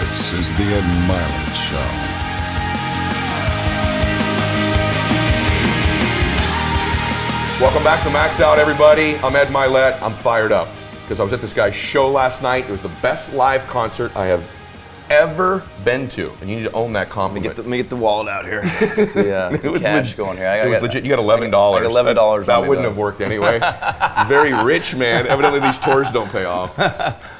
This is the Ed Mylett Show. Welcome back to Max Out, everybody. I'm Ed Mylett. I'm fired up because I was at this guy's show last night. It was the best live concert I have ever been to, and you need to own that Let me compliment. get the, let me get the wallet out here. Uh, It was cash leg- going here. I, it I was got- legit. You got eleven dollars. Eleven dollars. That wouldn't have worked anyway. Very rich man. Evidently, these tours don't pay off.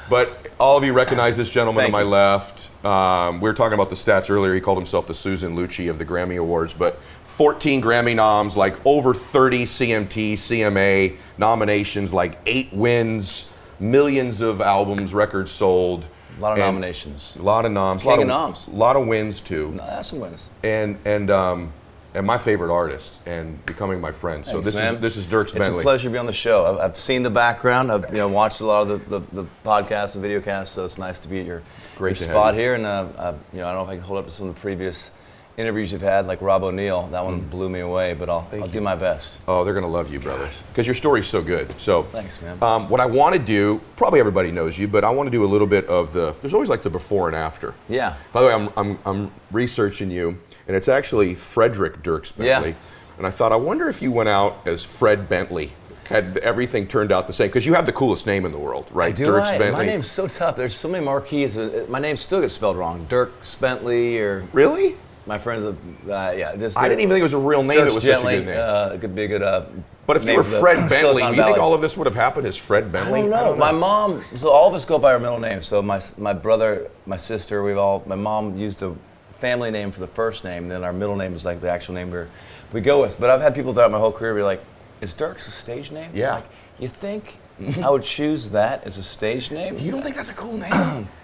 But all of you recognize this gentleman Thank on my you. left. Um, we were talking about the stats earlier. He called himself the Susan Lucci of the Grammy Awards, but 14 Grammy noms, like over 30 CMT, CMA nominations, like eight wins, millions of albums, records sold. A lot of and nominations. A lot of noms. King lot of noms. A lot of wins too No, that's some wins. and and um, and my favorite artist and becoming my friend. So Thanks, this man. is this is Dierks It's Bentley. a pleasure to be on the show. I've, I've seen the background. I've you know, watched a lot of the, the, the podcasts and videocasts, so it's nice to be at your, Great your spot here. And uh, uh, you know, I don't know if I can hold up to some of the previous interviews you've had, like Rob O'Neill. That one blew me away, but I'll, I'll do my best. Oh, they're gonna love you, brother, because your story's so good. So Thanks, man. Um, what I want to do, probably everybody knows you, but I want to do a little bit of the. There's always like the before and after. Yeah. By the way, I'm I'm, I'm researching you, and it's actually Frederick Dierks Bentley. Yeah. And I thought, I wonder if you went out as Fred Bentley. Had everything turned out the same? Because you have the coolest name in the world, right? Do Dierks I? Bentley. My name's so tough. There's so many marquees. Uh, My name still gets spelled wrong. Dirk Bentley or Really? My friends. Uh, yeah, just I didn't even think it was a real name. It was such a Gently. good name. Uh, it could be a good. Uh, But if you were Fred Bentley, you think all of this would have happened as Fred Bentley? I don't know. My mom. So all of us go by our middle name. So my my brother, my sister, we've all. My mom used a family name for the first name, then our middle name is like the actual name we we go with. But I've had people throughout my whole career be like, "Is Dierks a stage name?" Yeah. Like, you think I would choose that as a stage name? You don't think that's a cool name?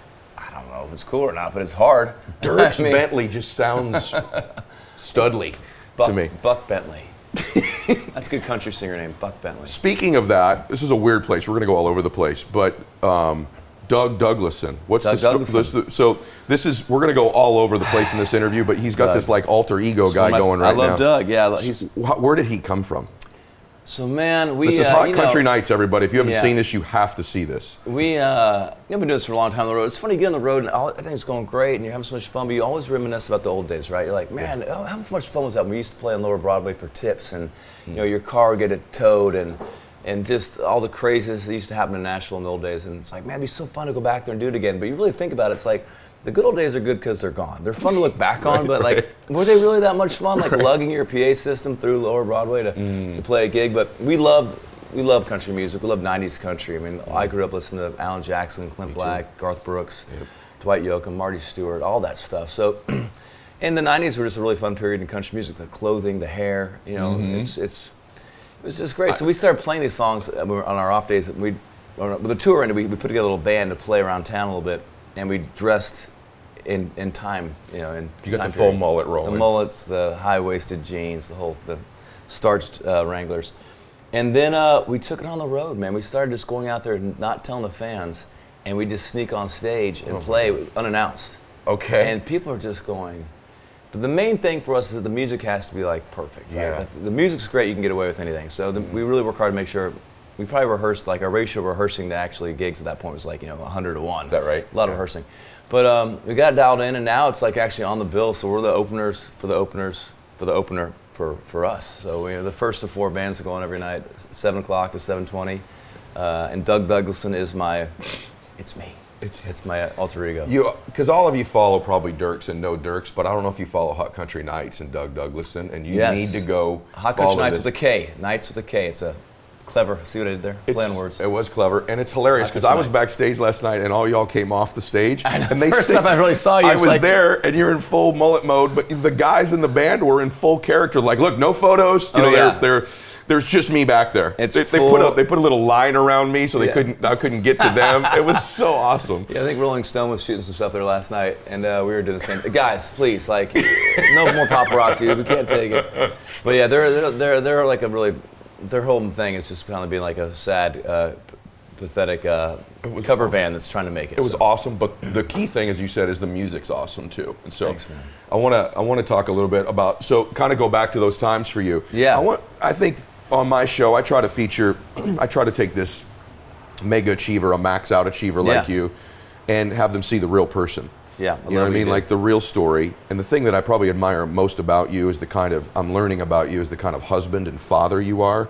Know if it's cool or not, but it's hard. Dierks I mean, Bentley just sounds studly Buck, to me. Buck Bentley. That's a good country singer name, Buck Bentley. Speaking of that, this is a weird place. We're going to go all over the place, but um, Doug Douglason. What's Doug the sto- Douglason. this- so this is we're going to go all over the place in this interview, but he's got Doug. this like alter ego guy My- going right now. I love now. Doug. Yeah, he's Wh- Where did he come from? So man. We This is uh, Hot Country know, Knights, everybody. If you haven't Yeah. seen this, you have to see this. We, uh, you've been doing this for a long time on the road. It's funny, you get on the road and all, everything's going great and you're having so much fun, but you always reminisce about the old days, right? You're like, man, oh, how much fun was that? We used to play on Lower Broadway for tips and, you know, your car would get it towed and, and just all the craziness that used to happen in Nashville in the old days. And it's like, man, it'd be so fun to go back there and do it again. But you really think about it, it's like, the good old days are good because they're gone. They're fun to look back on, but like, were they really that much fun? Like lugging your PA system through Lower Broadway to, to play a gig. But we loved, we love country music. We love '90s country. I mean, I grew up listening to Alan Jackson, Clint Black, Garth Brooks, Dwight Yoakam, Marty Stuart, all that stuff. So. In the '90s, were just a really fun period in country music. The clothing, the hair, you know, it's it's it was just great. So we started playing these songs uh, on our off days. We, with the tour ended, we, we put together a little band to play around town a little bit, and we dressed in, in time, you know, in You got the full period. mullet rolling. The mullets, the high waisted jeans, the whole the starched uh, Wranglers, and then uh, we took it on the road, man. We started just going out there and not telling the fans, and we just sneak on stage and play unannounced. Okay. And people are just going. But the main thing for us is that the music has to be like perfect. Right? Yeah. The music's great, you can get away with anything. So the, we really work hard to make sure. We probably rehearsed like our ratio of rehearsing to actually gigs at that point was like you know 100 to one. Is that right? A lot of rehearsing. But um, we got dialed in, and now it's like actually on the bill. So we're the openers for the openers for the opener for, for us. So we're the first of four bands that go on every night, seven o'clock to 7:20. Uh, and Doug Douglason is my, it's me. It's- it's my alter ego. You, because all of you follow probably Dierks and know Dierks, but I don't know if you follow Hot Country Knights and Doug Douglason, and you Yes. need to go. Hot Country Knights this. with a K. Knights with a K. It's a clever. See what I did there? It's- Play on words. It was clever, and it's hilarious because I was backstage last night, and all y'all came off the stage, I know. and they First time I really saw you, I was like- there, and you're in full mullet mode, but the guys in the band were in full character. Like, look, no photos. You Oh, know, yeah. they're, they're, there's just me back there. It's they, they put a they put a little line around me, so they Yeah. couldn't I couldn't get to them. it was so awesome. Yeah, I think Rolling Stone was shooting some stuff there last night, and uh, we were doing the same. Guys, please, like, no more paparazzi. We can't take it. But yeah, they're they're they're, they're like a really, their whole thing is just kind of being like a sad, uh, pathetic uh, was cover band that's trying to make it. It was so. awesome, but the key thing, as you said, is the music's awesome too. And so, Thanks, man. I want to I want to talk a little bit about so kind of go back to those times for you. Yeah. I want I think on my show I try to feature I try to take this mega achiever, a max out achiever like Yeah. you, and have them see the real person. Yeah, I you know what I love what you mean? did. Like the real story. And the thing that I probably admire most about you is the kind of I'm learning about you is the kind of husband and father you are.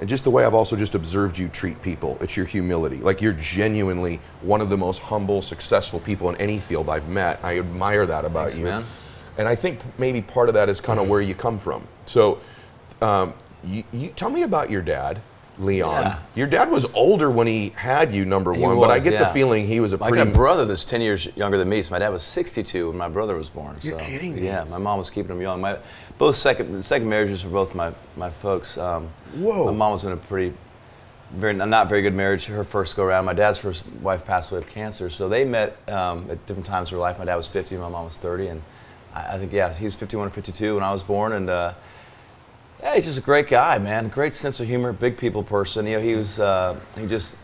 And just the way I've also just observed you treat people. It's your humility. Like you're genuinely one of the most humble, successful people in any field I've met. I admire that about Thanks, you. man. And I think maybe part of that is kind of where you come from. So, um, you, you tell me about your dad, Leon. Yeah. Your dad was older when he had you, number He one, but I was, get the feeling he was a I pretty. got a brother that's 10 years younger than me. So my dad was 62 when my brother was born. You're so, kidding me. Yeah, my mom was keeping him young. My both second second marriages for both my my folks. Um, Whoa. My mom was in a pretty very not very good marriage. Her first go around. My dad's first wife passed away of cancer. So they met um, at different times of her life. My dad was 50, my mom was 30, and I, I think yeah, he was 51 or 52 when I was born, and. Uh, yeah, he's just a great guy, man. Great sense of humor, big people person. You know, he was uh, he just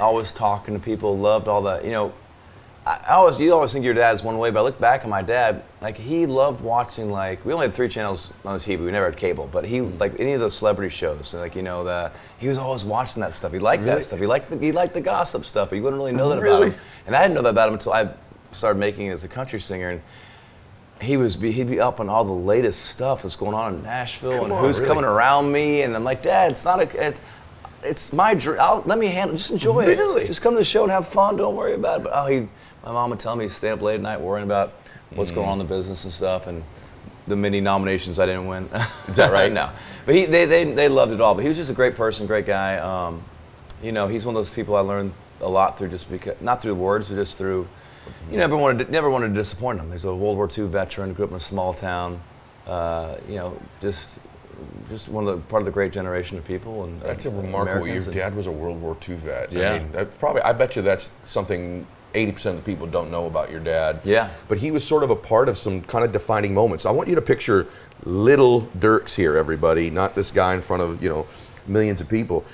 always talking to people, loved all the you know. I I always you always think your dad's one way, but I look back at my dad, like he loved watching like we only had three channels on the TV, we never had cable, but he like any of those celebrity shows, like you know the he was always watching that stuff. He liked Really? that stuff. He liked the, he liked the gossip stuff, but you wouldn't really know that Really? about him. And I didn't know that about him until I started making it as a country singer and he was be, he'd be up on all the latest stuff that's going on in Nashville Come and on, who's really? coming around me. And I'm like Dad it's not a it, it's my dream I'll, let me handle just enjoy Really? it just come to the show and have fun. Don't worry about it. But oh he my mom would tell me stay up late at night worrying about what's going on in the business and stuff and the many nominations I didn't win. Is that right? no. But he they, they, they loved it all. But he was just a great person great guy. Um, you know he's one of those people I learned a lot through just because not through words but just through you never wanted to, never wanted to disappoint him. He's a World War II veteran, grew up in a small town. Uh, you know, just just one of the part of the great generation of people. And That's a uh, remarkable. Your Americans and- dad was a World War II vet. Yeah. I mean, probably. I bet you that's something 80% of the people don't know about your dad. Yeah. But he was sort of a part of some kind of defining moments. I want you to picture little Dierks here, everybody, not this guy in front of you know millions of people.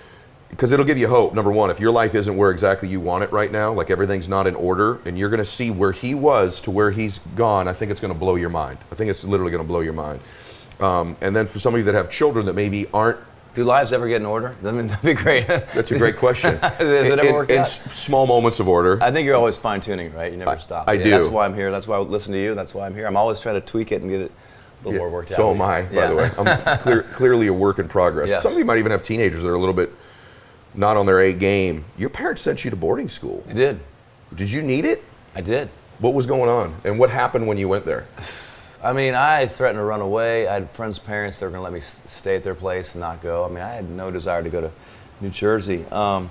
Because it'll give you hope. Number one, if your life isn't where exactly you want it right now, like everything's not in order, and you're going to see where he was to where he's gone, I think it's going to blow your mind. I think it's literally going to blow your mind. Um, and then for some of you that have children that maybe aren't Do lives ever get in order? I mean, that'd be great. That's a great question. Has it ever in, worked in out? s- small moments of order. I think you're always fine tuning, right? You never I- stop. I Yeah, do. That's why I'm here. That's why I listen to you. That's why I'm here. I'm always trying to tweak it and get it a little Yeah, more worked out. so am I, by Yeah. the way. I'm clear, clearly a work in progress. Yes. Some of you might even have teenagers that are a little bit not on their A game. Your parents sent you to boarding school. I did. Did you need it? I did. What was going on? And what happened when you went there? I mean, I threatened to run away. I had friends' parents that were going to let me stay at their place and not go. I mean, I had no desire to go to New Jersey. Um,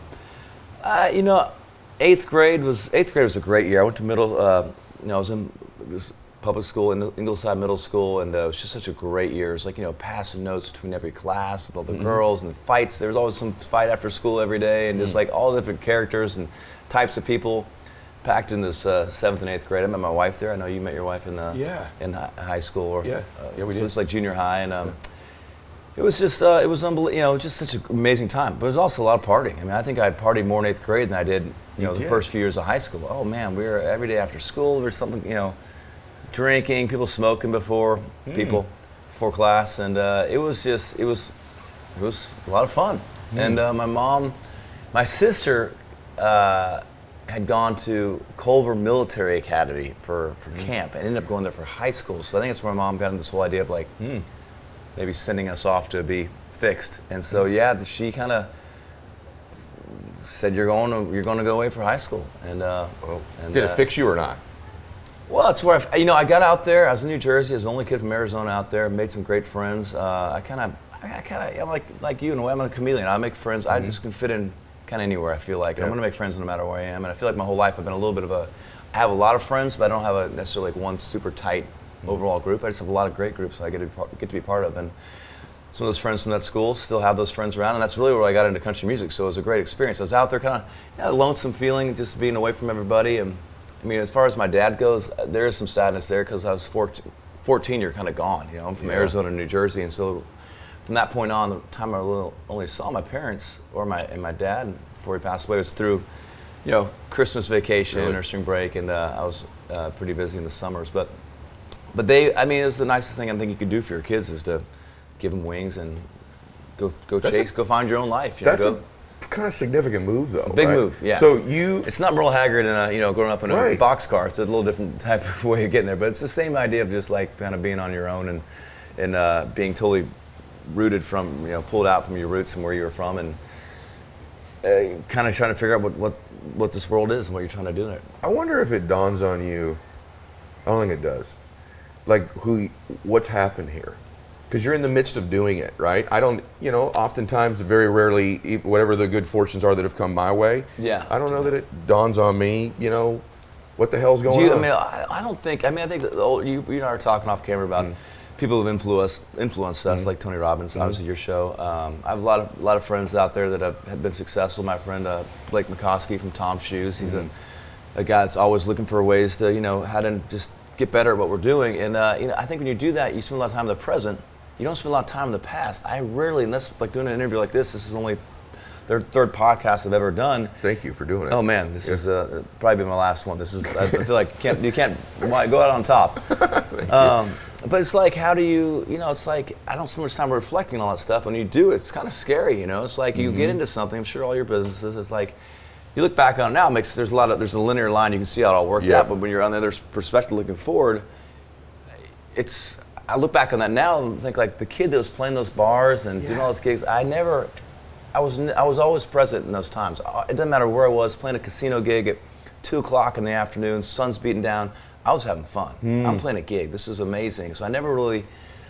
I, you know, eighth grade was eighth grade was a great year. I went to middle. Uh, you know, I was in this public school in Ingleside Middle School, and uh, it was just such a great year. It was like you know, passing notes between every class with all the girls and the fights. There was always some fight after school every day, and just like all the different characters and types of people packed in this uh, seventh and eighth grade. I met my wife there. I know you met your wife in the Yeah. in hi- high school or Yeah. Yeah, we so did. it's like junior high and um, it was just uh, it was unbelievable. You know, it was just such an amazing time. But it was also a lot of partying. I mean, I think I partied more in eighth grade than I did you know the first few years of high school. Oh man, we were every day after school. There was something you know, drinking, people smoking before Hmm. people before class, and uh, it was just it was it was a lot of fun. Hmm. And uh, my mom, my sister. Uh, had gone to Culver Military Academy for, for Hmm. camp and ended up going there for high school. So I think that's where my mom got into this whole idea of like Hmm. maybe sending us off to be fixed. And so yeah, she kind of said you're going to you're going to go away for high school. And, uh, and Did uh, it fix you or not? Well, it's where I, you know I got out there. I was in New Jersey. I was the only kid from Arizona out there. Made some great friends. Uh, I kind of, I kind of, I'm like like you in a way. I'm a chameleon. I make friends. I just can fit in kind of anywhere. I feel like and I'm going to make friends no matter where I am. And I feel like my whole life I've been a little bit of a. I have a lot of friends, but I don't have a necessarily like one super tight overall group. I just have a lot of great groups I get to part, get to be part of. And some of those friends from that school still have those friends around, and that's really where I got into country music. So it was a great experience. I was out there, kind of yeah, a lonesome feeling, just being away from everybody. And I mean, as far as my dad goes, there is some sadness there because I was 14, 14 you're kind of gone. You know, I'm from Yeah. Arizona to New Jersey, and so from that point on, the time I really only saw my parents or my and my dad before he passed away was through, you know, Christmas vacation Really? or spring break, and uh, I was uh, pretty busy in the summers, but. But they, I mean, it's the nicest thing I think you could do for your kids is to give them wings and go go That's chase, a- go find your own life. You know, go, kind of significant move, though. Big right? move, yeah. So you, It's not Merle Haggard and a, you know growing up in a Right. boxcar. It's a little different type of way of getting there, but it's the same idea of just like kind of being on your own and and uh, being totally rooted from you know pulled out from your roots and where you were from and uh, kind of trying to figure out what, what what this world is and what you're trying to do there. I wonder if it dawns on you. I don't think it does. Like who, what's happened here? Because you're in the midst of doing it, right? I don't, you know, oftentimes, very rarely, whatever the good fortunes are that have come my way. Yeah. I don't know that it dawns on me. You know, what the hell's going you, I mean, I, I don't think. I mean, I think that old, you, you and I were talking off camera about Mm. people who've influenced influenced Mm-hmm. us, like Tony Robbins, obviously your show. Um, I have a lot of a lot of friends out there that have, have been successful. My friend uh, Blake Mycoskie from TOMS Shoes. He's Mm-hmm. a, a guy that's always looking for ways to you know how to just get better at what we're doing. And uh, you know, I think when you do that, you spend a lot of time in the present. You don't spend a lot of time in the past. I rarely, unless like doing an interview like this. This is only their third podcast I've ever done. Thank you for doing it. Oh man, this is uh, probably be my last one. This is I feel like you can't you can't why- go out on top. um, but it's like how do you you know it's like I don't spend much time reflecting on that stuff. When you do, it's kind of scary. You know, it's like you get into something. I'm sure all your businesses. It's like you look back on it now. It makes there's a lot of there's a linear line. You can see how it all worked Yeah. out. But when you're on the other perspective, looking forward, it's I look back on that now and think like the kid that was playing those bars and doing all those gigs. I never, I was I was always present in those times. Uh, It doesn't matter where I was playing a casino gig at two o'clock in the afternoon, sun's beating down. I was having fun. I'm playing a gig. This is amazing. So I never really.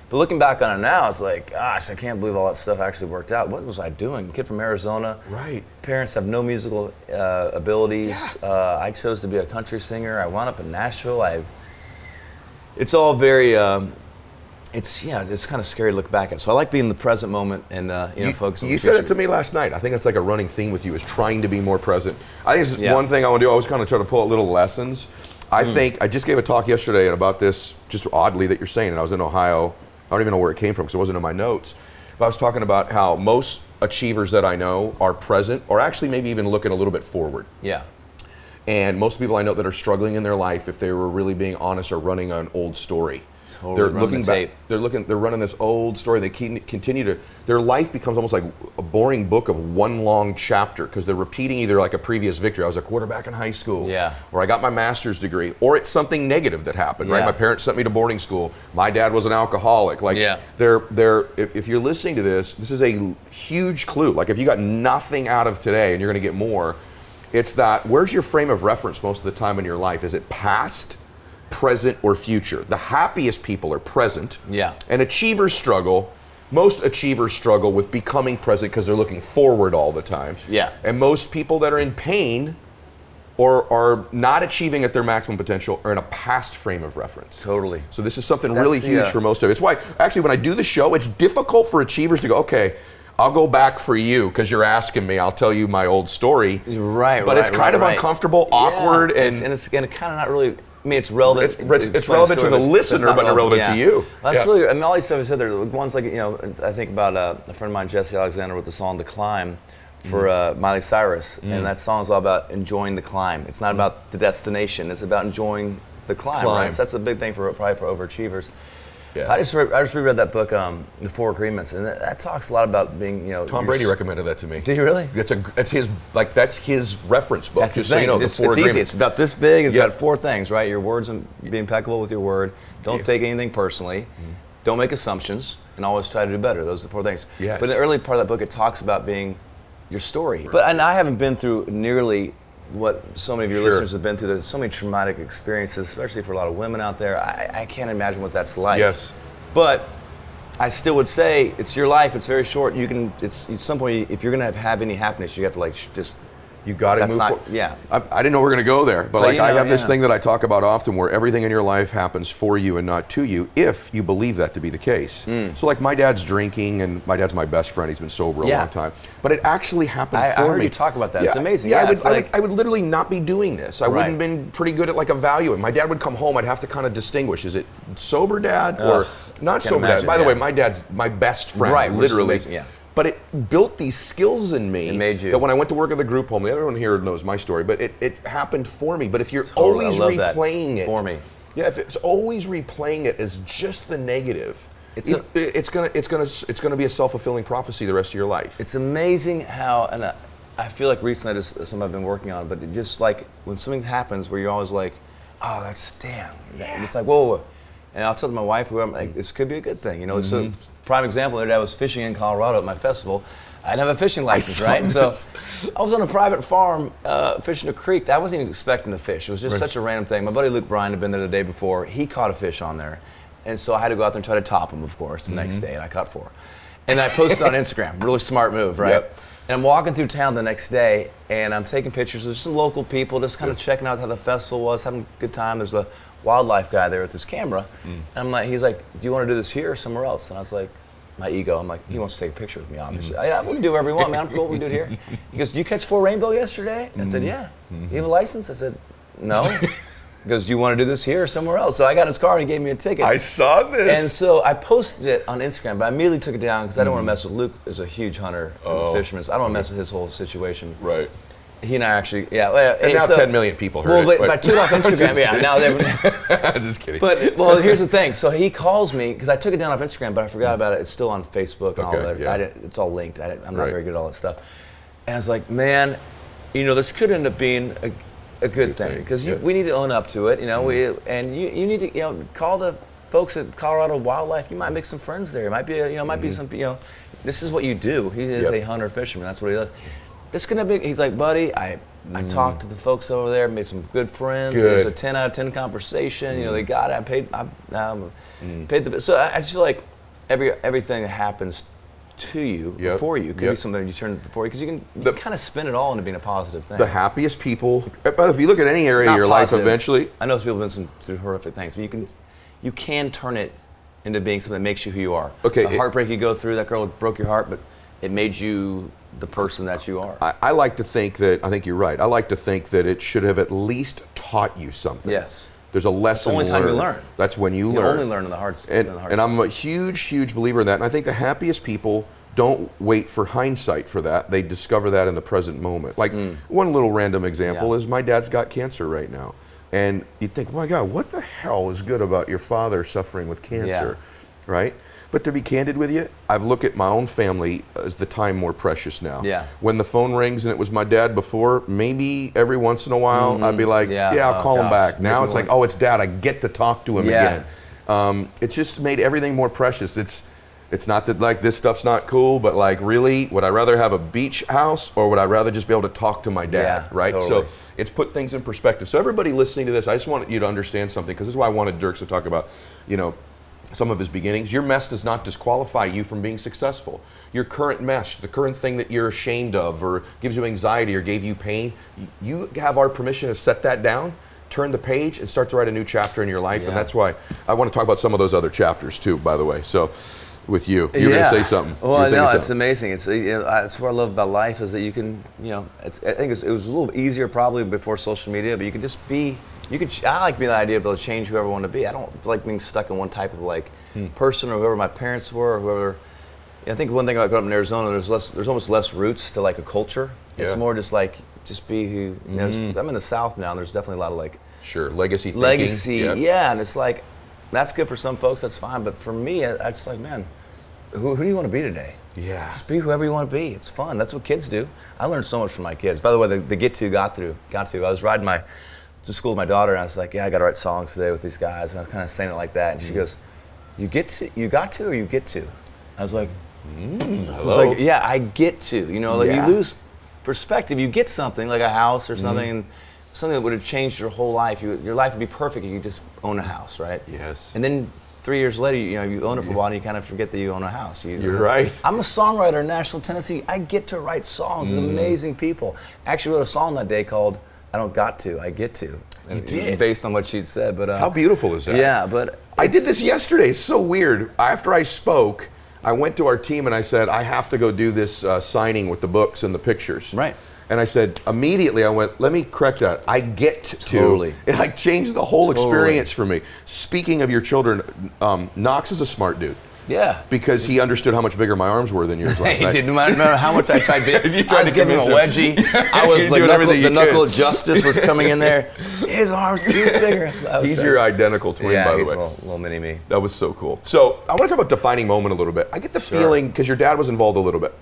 But looking back on it now, it's like, gosh, I can't believe all that stuff actually worked out. What was I doing? Kid from Arizona. Right. Parents have no musical uh, abilities. Uh, I chose to be a country singer. I wound up in Nashville. I it's all very um, it's yeah it's kind of scary to look back at so i like being in the present moment and uh, you know you, focus you said it to me last night. I think it's like a running theme with you is trying to be more present. I think it's Yeah. one thing I want to do. I always kind of try to pull out little lessons. I Hmm. think I just gave a talk yesterday about this, just oddly that you're saying, and I was in Ohio. I don't even know where it came from because it wasn't in my notes. But I was talking about how most achievers that I know are present, or actually maybe even looking a little bit forward. yeah And most people I know that are struggling in their life, if they were really being honest, are running an old story. Totally they're running looking the back. They're looking. They're running this old story. They keep, continue to. Their life becomes almost like a boring book of one long chapter because they're repeating either like a previous victory. I was a quarterback in high school. Yeah. Or I got my master's degree. Or it's something negative that happened. Right. My parents sent me to boarding school. My dad was an alcoholic. Like. Yeah. They're they're. If, if you're listening to this, this is a huge clue. Like if you got nothing out of today and you're going to get more, it's that where's your frame of reference most of the time in your life? Is it past, present, or future? The happiest people are present. Yeah. And achievers struggle. Most achievers struggle with becoming present because they're looking forward all the time. Yeah. And most people that are in pain or are not achieving at their maximum potential are in a past frame of reference. totally So this is something That's really huge uh, for most of it. It's why actually when I do the show, it's difficult for achievers to go, okay, I'll go back for you because you're asking me. I'll tell you my old story. right But right, it's kind right, of right. uncomfortable, Yeah. awkward, It's- and, and it's kind of not really I mean, it's relevant. It's- it's- relevant to the listener, but not relevant to you. That's Yeah. really. I mean, all these stuff you said there. One's like you know, I think about uh, a friend of mine, Jessi Alexander, with the song "The Climb" for Mm. uh, Miley Cyrus, and that song is all about enjoying the climb. It's not about the destination. It's about enjoying the climb. Mm. Climb. Right. So that's a big thing for probably for overachievers. Yes. I just re- I just reread that book, um, The Four Agreements, and that, that talks a lot about being you know. Tom Brady s- recommended that to me. Did he really? It's a it's his like that's his reference book. That's his just so thing. you know, it's the four it's easy. agreements. It's about this big. It's Yeah. got four things, right? Your words and be impeccable with your word. Don't Yeah. take anything personally. Mm-hmm. Don't make assumptions, and always try to do better. Those are the four things. Yes. But in the early part of that book, it talks about being your story. But and I haven't been through nearly what so many of your Sure. listeners have been through. There's so many traumatic experiences, especially for a lot of women out there. I, I can't imagine what that's like. Yes. But I still would say it's your life. It's very short. You can. It's at some point if you're gonna have, have any happiness, you have to like sh- just. You got to move. not- forward. yeah. I, I didn't know we are going to go there, but, But like you I know, have this thing that I talk about often, where everything in your life happens for you and not to you, if you believe that to be the case. Hmm. So, like my dad's drinking, and my dad's my best friend. He's been sober a. Yeah. long time, but it actually happened I- I for heard me. you talk about that. It's amazing. Yeah, Yeah, I, would, I, would, I would literally not be doing this. I wouldn't have been pretty good at like evaluating. My dad would come home. I'd have to kind of distinguish: is it sober dad or Ugh, not can't sober imagine, dad? By the way, my dad's my best friend, Right, literally. yeah. But it built these skills in me It made you. that when I went to work at the group home, everyone here knows my story, but it, it happened for me. But if you're Totally, always replaying it For me. yeah, if it's always replaying it as just the negative, It's it- a- it's gonna it's gonna it's gonna be a self fulfilling prophecy the rest of your life. It's amazing how, and uh, I feel like recently this is something I've been working on, but it just like when something happens where you're always like, oh, that's damn. And it's like, whoa, whoa. And I'll tell my wife, who I'm like, this could be a good thing. You know, so prime example, the other day I was fishing in Colorado at my festival. I didn't have a fishing license, right? So. I was on a private farm uh, fishing a creek. I wasn't even expecting to fish. It was just such a random thing. My buddy Luke Bryan had been there the day before. He caught a fish on there. And so I had to go out there and try to top him, of course, the next day, and I caught four. And I posted on Instagram. Really smart move, right? Yep. And I'm walking through town the next day, and I'm taking pictures of some local people, just kind of checking out how the festival was, having a good time. There's a wildlife guy there with his camera, mm. and I'm like, he's like, "Do you want to do this here or somewhere else?" And I was like, my ego, I'm like, he wants to take a picture with me, obviously. Mm-hmm. Yeah, we can do whatever you want, man. I'm cool. We can do it here. He goes, "Do you catch four rainbow yesterday?" I said, mm-hmm. "Yeah." You have a mm-hmm. license? I said, "No." He goes, "Do you want to do this here or somewhere else?" So I got his car and he gave me a ticket. I saw this. And so I posted it on Instagram, but I immediately took it down because I don't want to mess with Luke. Is a huge hunter, and Oh. fisherman. So I don't want to mess with his whole situation. right. He and I actually, yeah. well, And now so- 10 million people heard well, it. but, but I took it off Instagram. yeah, now they're. just kidding. But well, here's the thing. So he calls me because I took it down off Instagram, but I forgot mm. about it. It's still on Facebook and all that. yeah. I didn't, it's all linked. I didn't, I'm not Right. very good at all that stuff. And I was like, man, you know, this could end up being a, a good Good thing because yeah. we need to own up to it. You know, we mm. and you, you need to you know call the folks at Colorado Wildlife. You might make some friends there. It might be a, you know might be mm-hmm. some you know, this is what you do. He is Yep. a hunter fisherman. That's what he does. This gonna be. He's like, buddy, I. I talked to the folks over there, made some good friends. Good. It was a 10 out of 10 conversation. You know, Mm. they got it. I paid, I um, paid the. So I, I just feel like every everything that happens to you Yep. before you could Yep. be something you turn before you because you can The- kind of spin it all into being a positive thing. the happiest people, but if you look at any area Not of your life eventually, I know people have been some, some horrific things, but you can you can turn it into being something that makes you who you are. Okay, the it- heartbreak you go through, that girl broke your heart, but it made you the person that you are. I, I like to think that, I think you're right. I like to think that it should have at least taught you something. yes. There's a lesson only time you learn. That's when you, You learn. only learn in the hard and, the hard and. I'm a huge, huge believer in that. And I think the happiest people don't wait for hindsight for that. They discover that in the present moment. Like one little random example Mm. Yeah. is my dad's got cancer right now. And you think, my God, what the hell is good about your father suffering with cancer? Right? But to be candid with you, I've looked at my own family as the time more precious now. Yeah. When the phone rings and it was my dad before, maybe every once in a while I'd be like, Mm-hmm. Yeah. yeah, I'll Oh, call him back. Now it's like, oh, it's dad. I get to talk to him Yeah. again. Um, it's just made everything more precious. It's it's not that like this stuff's not cool, but like really, would I rather have a beach house or would I rather just be able to talk to my dad? Yeah, right. totally. So it's put things in perspective. So everybody listening to this, I just want you to understand something because this is why I wanted Dierks to talk about, you know, some of his beginnings. Your mess does not disqualify you from being successful. Your current mess, the current thing that you're ashamed of or gives you anxiety or gave you pain, you have our permission to set that down, turn the page, and start to write a new chapter in your life. Yeah. And that's why I want to talk about some of those other chapters too, by the way. So with you, you're yeah. going to say something. Well, no, thinking it's amazing. It's you know, that's what I love about life is that you can, you know, it's, I think it's, it was a little easier probably before social media, but you can just be. You ch- I like being the idea of able to change whoever I want to be. I don't like being stuck in one type of like Hmm. person or whoever my parents were or whoever. I think one thing about growing up in Arizona, there's less, there's almost less roots to like a culture. It's more just like just be who. You know, it's- I'm in the South now. and There's definitely a lot of like Sure, legacy thinking. legacy. Yeah. Yeah. and it's like that's good for some folks. That's fine, but for me, I, I just like, man, who, who do you want to be today? Yeah. just be whoever you want to be. It's fun. That's what kids do. I learned so much from my kids. By the way, the, the get to got through got to. I was riding my to school with my daughter, and I was like, yeah, I got to write songs today with these guys, and I was kind of saying it like that, and Mm. she goes, you get to, you got to, or you get to. I was like, I was like, yeah, I get to. You know, like Yeah. you lose perspective. You get something like a house Mm-hmm. or something, and something that would have changed your whole life. You, your life would be perfect if you just own a house, right? Yes. And then three years later, you know, you own it for a while, and you kind of forget that you own a house. You, You're right. I'm a songwriter in Nashville, Tennessee. I get to write songs Mm. with amazing people. I actually wrote a song that day called "I Don't Got to, I Get to." You did? based on what she'd said. But uh, How beautiful is that? Yeah, but I did this yesterday. It's so weird. After I spoke, I went to our team and I said, I have to go do this uh, signing with the books and the pictures. Right. And I said, immediately I went, let me correct that. I get to. Totally. It like changed the whole Totally. experience for me. Speaking of your children, um, Knox is a smart dude. Yeah. Because he understood how much bigger my arms were than yours last He night. didn't matter, no matter how much I tried. To, You tried I was to giving him a wedgie. I was like knuckle, the knuckle of justice was coming in there. His arms bigger. Was He's great. your identical twin, yeah, by the he's way. little, little mini me. That was so cool. So I want to talk about defining moment a little bit. I get the Sure. feeling because your dad was involved a little bit.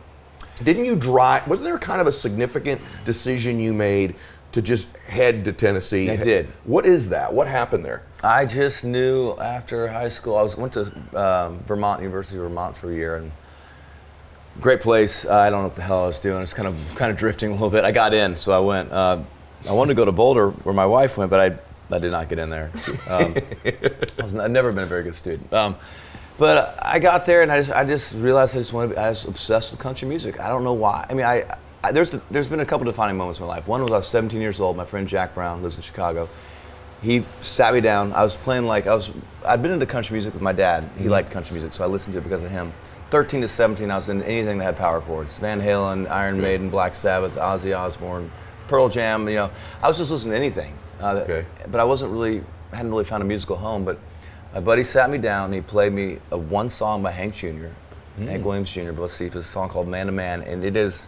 Didn't you drive? Wasn't there kind of a significant decision you made to just head to Tennessee? I did. What is that? What happened there? I just knew after high school, I was went to um, Vermont, University of Vermont for a year, and great place. I don't know what the hell I was doing. It's kind of kind of drifting a little bit. I got in, so I went. Uh, I wanted to go to Boulder, where my wife went, but I I did not get in there. Um, I was, I've never been a very good student. Um, but I got there, and I just I just realized I just wanted. To be, I was obsessed with country music. I don't know why. I mean, I, I there's there's been a couple defining moments in my life. One was I was 17 years old. My friend Jack Brown lives in Chicago he sat me down. I was playing like I was. I'd been into country music with my dad. He liked country music, so I listened to it because of him. 13 to 17, I was in anything that had power chords: Van Halen, Iron Maiden, Black Sabbath, Ozzy Osbourne, Pearl Jam. You know, I was just listening to anything. Uh, Okay. But I wasn't really hadn't really found a musical home. But my buddy sat me down. and He played me a one song by Hank Jr. Hank Williams Jr. Bless It's a song called "Man to Man," and it is.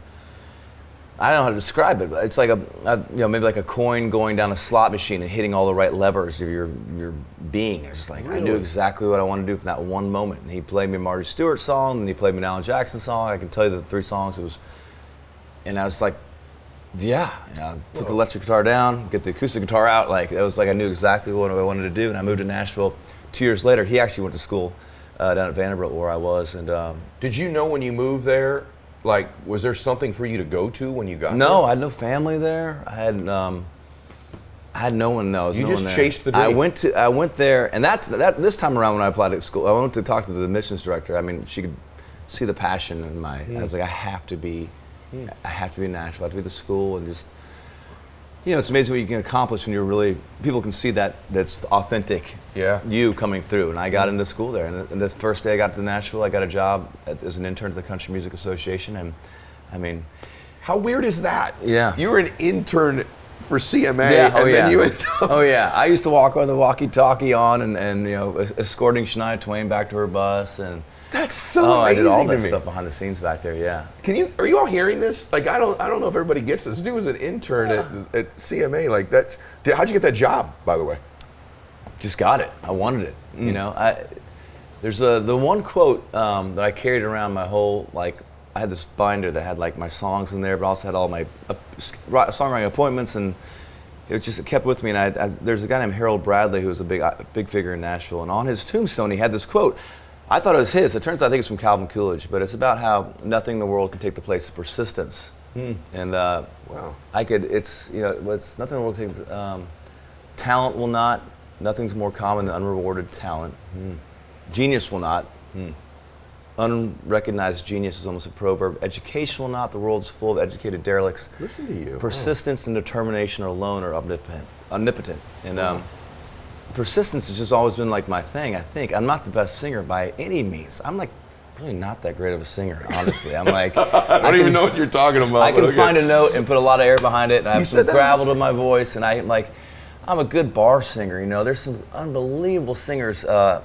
I don't know how to describe it, but it's like a, a, you know, maybe like a coin going down a slot machine and hitting all the right levers of your your being. It's just like I knew exactly what I wanted to do from that one moment. And he played me a Marty Stuart song, and he played me an Alan Jackson song. I can tell you the three songs. It was, and I was like, yeah, you know, put the electric guitar down, get the acoustic guitar out. Like it was like I knew exactly what I wanted to do. And I moved to Nashville. Two years later, he actually went to school uh, down at Vanderbilt where I was, and. Um, Did you know when you moved there? Like, was there something for you to go to when you got No, I had no family there. I had um, I had no one though. You no just one there. chased the I went to I went there, and that that this time around when I applied at school, I went to talk to the admissions director. I mean, she could see the passion in my. I was like, I have to be, I have to be in Nashville. I have to be at the school, and just. You know, it's amazing what you can accomplish when you're really people can see that that's authentic. Yeah. You coming through, and I got into school there, and the, and the first day I got to Nashville, I got a job at, as an intern to the Country Music Association, and I mean, How weird is that? Yeah. You were an intern for CMA, Yeah, and oh then yeah. you ended up. oh yeah. I used to walk with the walkie-talkie on and, and you know escorting Shania Twain back to her bus and That's so oh I did all that stuff behind the scenes back there. Yeah. Can you? Are you all hearing this? Like, I don't. I don't know if everybody gets this. This dude was an intern at, at CMA. Like, that's. did- How'd you get that job, by the way? Just got it. I wanted it. You Mm. know. I there's a the one quote um, that I carried around my whole like. I had this binder that had like my songs in there, but also had all my uh, songwriting appointments, and it just it kept with me. And I, I, there's a guy named Harold Bradley who was a big uh, big figure in Nashville, and on his tombstone he had this quote. I thought it was his. It turns out I think it's from Calvin Coolidge, but it's about how nothing in the world can take the place of persistence. And uh, Wow. I could. It's you know, it's nothing in the world can take. Um, talent will not. Nothing's more common than unrewarded talent. Genius will not. Unrecognized genius is almost a proverb. Education will not. The world's full of educated derelicts. Listen to you. Persistence and determination alone are omnipotent. Omnipotent. And um, persistence has just always been like my thing. I think I'm not the best singer by any means. I'm like really not that great of a singer, honestly. I'm like I don't even know what you're talking about. I can okay. find a note and put a lot of air behind it, and I have some gravel to my voice, and I'm like, I'm a good bar singer. You know, there's some unbelievable singers uh,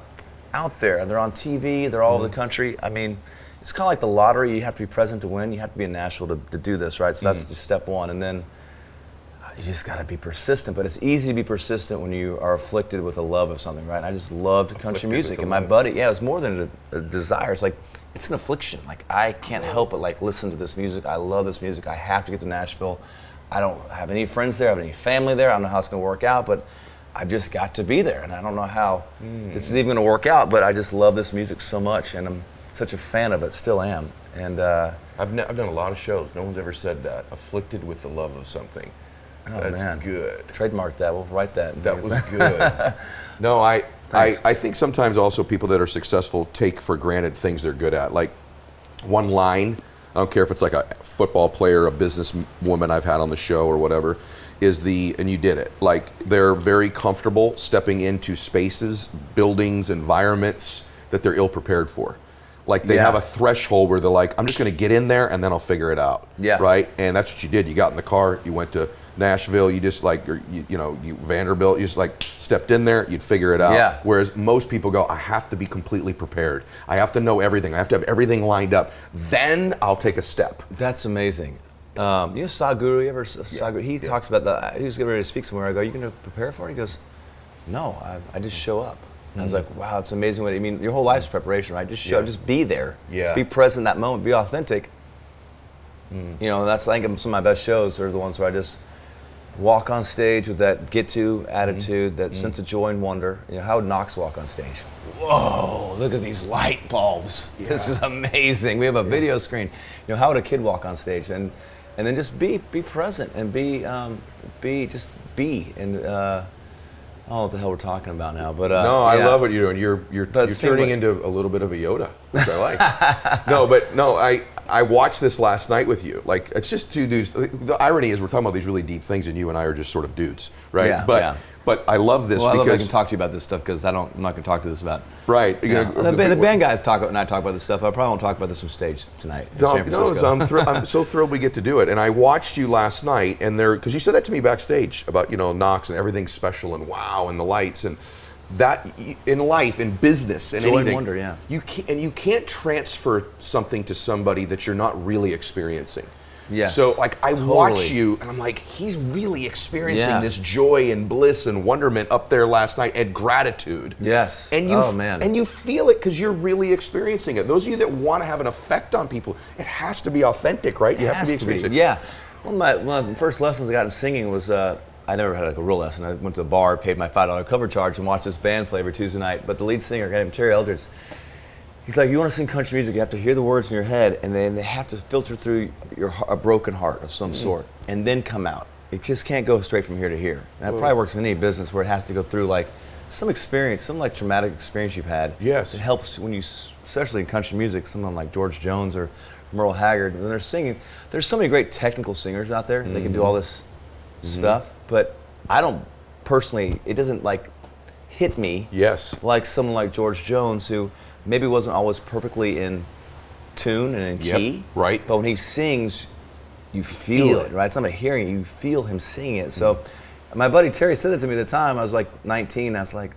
out there. They're on TV. They're all over Mm. the country. I mean, it's kind of like the lottery. You have to be present to win. You have to be in Nashville to, to do this, right? So that's Mm. just step one, and then uh, you just got to be persistent. But it's easy to be persistent when you are afflicted with a love of something, right? And I just loved country music, and my love. buddy, yeah, it was more than a, a desire. It's like it's an affliction. Like I can't help but like listen to this music. I love this music. I have to get to Nashville. I don't have any friends there. I have any family there. I don't know how it's going to work out, but I've just got to be there, and I don't know how this is even going to work out. But I just love this music so much, and I'm such a fan of it. Still am. And uh, I've, ne- I've done a lot of shows. No one's ever said that. Afflicted with the love of something. oh That's man, good. Trademark that. We'll write that. That was good. no, I, I, Thanks. I think sometimes also people that are successful take for granted things they're good at. Like one line, I don't care if it's like a football player, a business woman I've had on the show or whatever, is the, and you did it. Like they're very comfortable stepping into spaces, buildings, environments that they're ill prepared for. Like they Yeah. have a threshold where they're like, I'm just going to get in there and then I'll figure it out. Yeah. Right. And that's what you did. You got in the car, you went to Nashville, you just like, you, you know, you Vanderbilt, you just like stepped in there, you'd figure it out. Yeah. Whereas most people go, I have to be completely prepared. I have to know everything. I have to have everything lined up. Then I'll take a step. That's amazing. Um, you know Sadhguru, you ever Sadhguru? He talks about that. He was getting ready to speak somewhere. I go, "You going to prepare for it?" He goes, "No, I, I just show up." And I was mm. like, "Wow, it's amazing." What I mean, your whole life's preparation, right? Just show, Yeah. just be there. Yeah. Be present in that moment. Be authentic. Mm. You know, that's I think some of my best shows are the ones where I just walk on stage with that get to mm-hmm. attitude, that mm. sense of joy and wonder. You know, how would Knox walk on stage? Whoa, look at these light bulbs. This is amazing. We have a video screen. You know, how would a kid walk on stage? And and then just be be present and be um, be just be and uh, I don't know what the hell we're talking about now, but uh, No, I yeah. love what you're doing. You're you're, But you're turning way- into a little bit of a Yoda, which I like. no, but no, I I watched this last night with you. Like it's just two dudes. The irony is we're talking about these really deep things, and you and I are just sort of dudes, right? Yeah, but yeah. But I love this Well, I love I can talk to you about this stuff because I don't. I'm not going to talk to this about. right. you know, the, the band guys talk and I talk about this stuff. I probably won't talk about this on stage tonight No, no. I'm, thr- I'm so thrilled we get to do it. And I watched you last night, and there because you said that to me backstage about you know Knox and everything special and wow and the lights and that in life in business and Joy and anything. wonder, yeah. You can and you can't transfer something to somebody that you're not really experiencing. Yes, So like I watch you and I'm like he's really experiencing Yeah. this joy and bliss and wonderment up there last night and gratitude. Yes. And you Oh, man. and you feel it because you're really experiencing it. Those of you that want to have an effect on people, it has to be authentic, right? You have to be experiencing. it. Yeah. One of my one of the first lessons I got in singing was uh, I never had like a real lesson. I went to a bar, paid my five dollar cover charge, and watched this band play every Tuesday night. But the lead singer, a guy named Terry Eldredge, he's like, you want to sing country music, you have to hear the words in your head, and then they have to filter through your a broken heart of some mm. sort, and then come out. It just can't go straight from here to here. And that probably works in any business where it has to go through like some experience, some like traumatic experience you've had. Yes. It helps when you, especially in country music, someone like George Jones or Merle Haggard, when they're singing. There's so many great technical singers out there. They can do all mm-hmm. this mm-hmm. stuff, but I don't personally. It doesn't like hit me Yes. like someone like George Jones, who maybe wasn't always perfectly in tune and in Yep, key. right. But when he sings, you feel, Feel it, it. right? It's not about hearing it, you feel him singing it. So my buddy Terry said that to me at the time. I was like 19. I was like,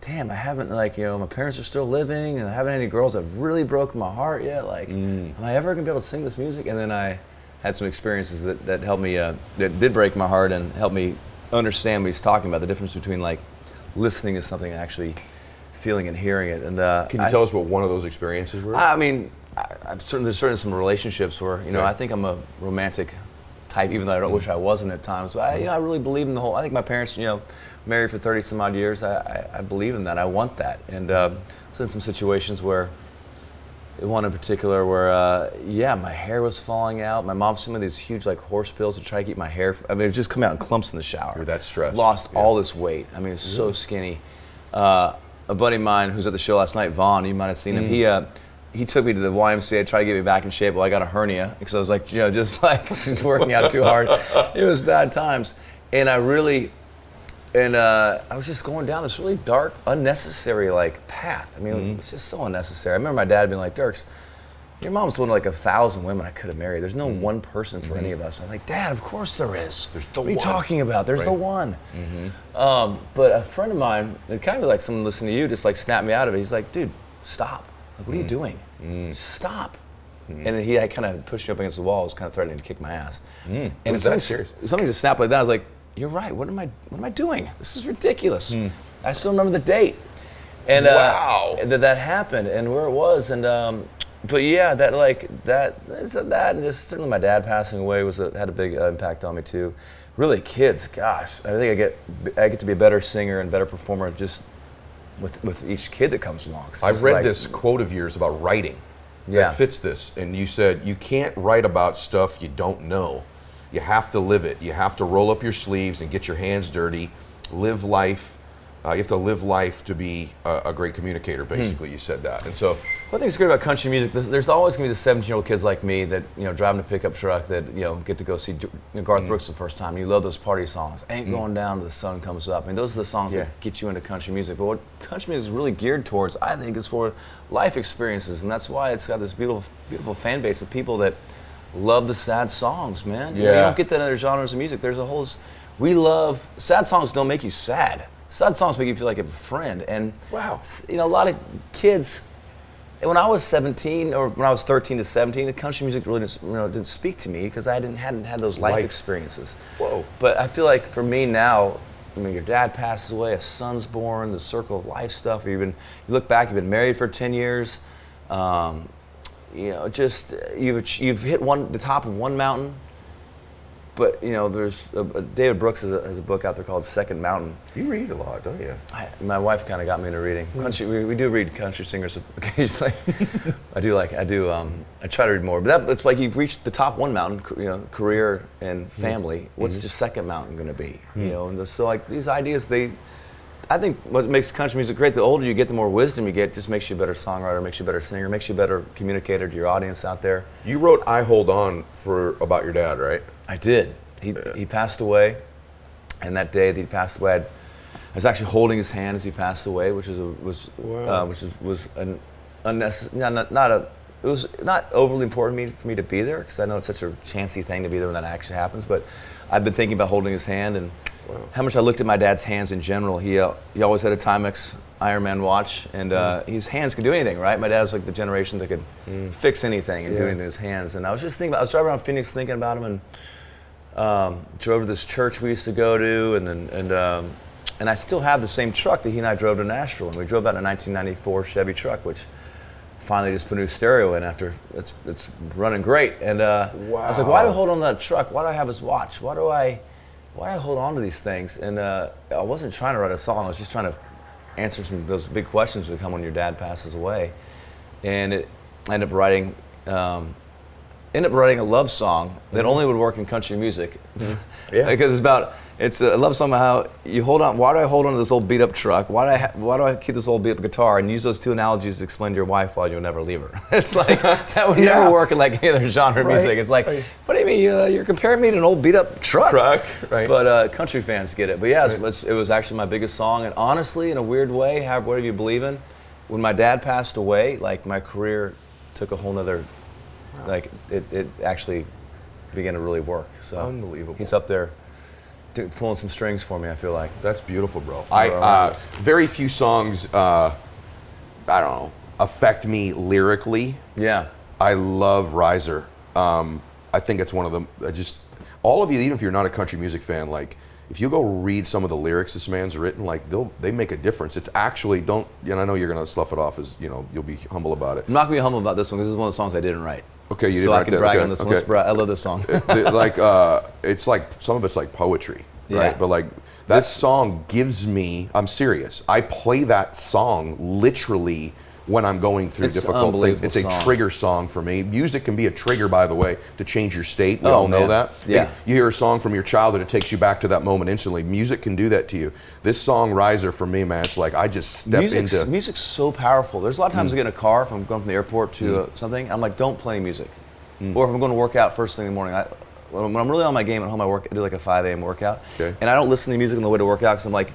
damn, I haven't, like, you know, my parents are still living and I haven't had any girls that have really broken my heart yet. Like, am I ever going to be able to sing this music? And then I had some experiences that, that helped me, uh, that did break my heart and helped me understand what he's talking about the difference between, like, listening to something and actually feeling and hearing it. And uh, Can you I- tell us what one of those experiences were? I mean, I, I've certain, there's certainly some relationships where you know. I think I'm a romantic type, even though I don't wish I wasn't at times. But I, you know, I really believe in the whole. I think my parents, you know, married for 30 some odd years. I, I, I believe in that. I want that. And uh, so in some situations where, one in particular where, uh, yeah, my hair was falling out. My mom sent me these huge like horse pills to try to keep my hair. I mean, it was just coming out in clumps in the shower. You're that stress Lost Yeah. all this weight. I mean, it's so skinny. Uh, a buddy of mine who's at the show last night, Vaughn, you might have seen him. He uh, he took me to the YMCA, tried to get me back in shape. Well, I got a hernia because I was like, you know, just like just working out too hard. It was bad times, and I really, and uh, I was just going down this really dark, unnecessary like path. I mean, it's just so unnecessary. I remember my dad being like, Dierks. Your mom's one of like a thousand women I could have married. There's no one person for any of us. I was like, Dad, of course there is. There's the what are you one." talking about? There's the Right. one. Um, but a friend of mine, it kind of like someone listening to you, just like snapped me out of it. He's like, dude, stop. Like, what are you Mm. doing? Stop. And then he had kind of pushed me up against the wall, was kind of threatening to kick my ass. And Was that something, serious? something just snapped like that, I was like, you're right. What am I? What am I doing? This is ridiculous. I still remember the date. And Wow. uh, that that happened and where it was and um, but yeah, that like that that and just certainly my dad passing away was a, had a big uh, impact on me too. Really, kids, gosh, I think I get I get to be a better singer and better performer just with with each kid that comes along. It's I've read like- this quote of yours about writing Yeah. that fits this, and you said you can't write about stuff you don't know. You have to live it. You have to roll up your sleeves and get your hands dirty, live life. Uh, you have to live life to be a, a great communicator. Hmm. Basically, you said that, and so One thing that's great about country music, there's, there's always going to be the 17 year old kids like me that, you know, driving a pickup truck that, you know, get to go see Garth Mm. Brooks the first time. You love those party songs. Ain't going down till the sun comes up. I mean, those are the songs Yeah. that get you into country music. But what country music is really geared towards, I think, is for life experiences. And that's why it's got this beautiful, beautiful fan base of people that love the sad songs, man. You, know, you don't get that in other genres of music. There's a whole, we love, sad songs don't make you sad. Sad songs make you feel like a friend. And, Wow. you know, a lot of kids, and when I was 17 or when I was 13 to 17, the country music really didn't, you know, didn't speak to me because I didn't hadn't had those life, Life. experiences. Whoa. But I feel like for me now, I mean, your dad passes away, a son's born, the circle of life stuff. You've been, you look back, you've been married for 10 years. Um, you know, just you've you've hit one the top of one mountain, but you know, there's a, a- David Brooks has a, has a book out there called Second Mountain. You read a lot, don't you? I, my wife kind of got me into reading hmm. country. We, we do read country singers occasionally. I do like I do. Um, I try to read more, but that, it's like you've reached the top one mountain, you know, career and hmm. family. What's hmm. your second mountain going to be? You know, and so like these ideas, they. I think what makes country music great, the older you get, the more wisdom you get, just makes you a better songwriter, makes you a better singer, makes you a better communicator to your audience out there. You wrote "I Hold On" for about your dad, right? I did. He, he passed away, and that day that he passed away, I'd, I was actually holding his hand as he passed away, which is a, was Wow. uh, which is, was an unnecessary, not, not, not a. It was not overly important me, for me to be there because I know it's such a chancy thing to be there when that actually happens. But I've been thinking about holding his hand and how much I looked at my dad's hands in general. He uh, he always had a Timex Ironman watch, and uh, his hands could do anything, right? My dad was like the generation that could fix anything and do anything with his hands. And I was just thinking about. I was driving around Phoenix thinking about him and um, drove to this church we used to go to, and then and um, and I still have the same truck that he and I drove to Nashville, and we drove out a 1994 Chevy truck, which finally just put a new stereo in after it's it's running great. And uh, I was like, why do I hold on to that truck? Why do I have his watch? Why do I why do I hold on to these things? And uh, I wasn't trying to write a song. I was just trying to answer some of those big questions that come when your dad passes away. And it, I ended up writing. Um, ended up writing a love song that only would work in country music. Yeah. because it's about it's a love song about how you hold on. Why do I hold on to this old beat up truck? Why do I ha- why do I keep this old beat up guitar and use those two analogies to explain to your wife why you'll never leave her? it's like that would Yeah. never work in like any other genre Right, music. It's like, right. what do you mean uh, you're comparing me to an old beat up truck? Truck, right. But uh, country fans get it. But yeah, it's- it was actually my biggest song. And honestly, in a weird way, have whatever you believe in, when my dad passed away, like my career took a whole nother, like it, it actually began to really work. So Unbelievable. He's up there do, pulling some strings for me. I feel like. That's beautiful, bro. I uh, very few songs. Uh, I don't know affect me lyrically. Yeah. I love Riser. Um, I think it's one of them. I just all of you, even if you're not a country music fan, like if you go read some of the lyrics this man's written, like they'll they make a difference. It's actually don't. And I know you're gonna slough it off as you know you'll be humble about it. I'm not gonna be humble about this one this is one of the songs I didn't write. Okay, you so didn't I can that, brag okay, on this okay. Bra- I love this song. The- like uh, it's like some of it's like poetry, right? Yeah. But like that song gives me. I'm serious. I play that song literally when I'm going through It's difficult things. It's a song. trigger song for me. Music can be a trigger, by the way, to change your state. We Oh, all know man. that. Yeah. You hear a song from your childhood, it takes you back to that moment instantly. Music can do that to you. This song, Riser, for me, man, it's like I just step music's, into. music's so powerful. There's a lot of Mm. times I get in a car if I'm going from the airport to uh, something. I'm like, don't play any music. Mm. Or if I'm going to work out first thing in the morning, I, when I'm really on my game at home, I work. I do like a 5 a.m. workout, Okay. and I don't listen to music on the way to work out because I'm like,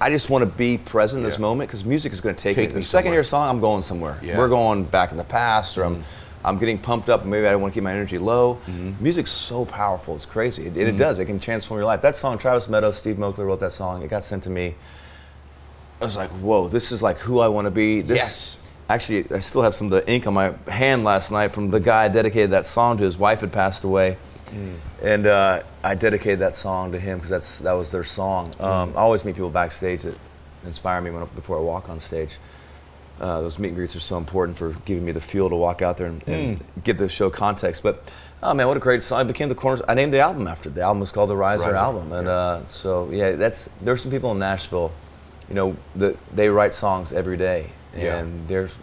I just want to be present in this Yeah. moment because music is going to take, Take me. The second I hear a song, I'm going somewhere. We're going back in the past, or I'm, Mm. I'm getting pumped up. Maybe I want to keep my energy low. Mm-hmm. Music's so powerful. It's crazy. It, it does. It can transform your life. That song, Travis Meadows, Steve Moakler wrote that song. It got sent to me. I was like, whoa, this is like who I want to be. This, Yes. Actually, I still have some of the ink on my hand last night from the guy I dedicated that song to. His wife had passed away. And uh, I dedicated that song to him because that's that was their song. Um, I always meet people backstage that inspire me when, before I walk on stage. Uh, those meet and greets are so important for giving me the fuel to walk out there and, and give the show context. But oh man, what a great song! I became the corner. I named the album after it. the album was called the Riser, Riser, album, and yeah. uh, so yeah, that's there's some people in Nashville, you know, that they write songs every day, Yeah. and there's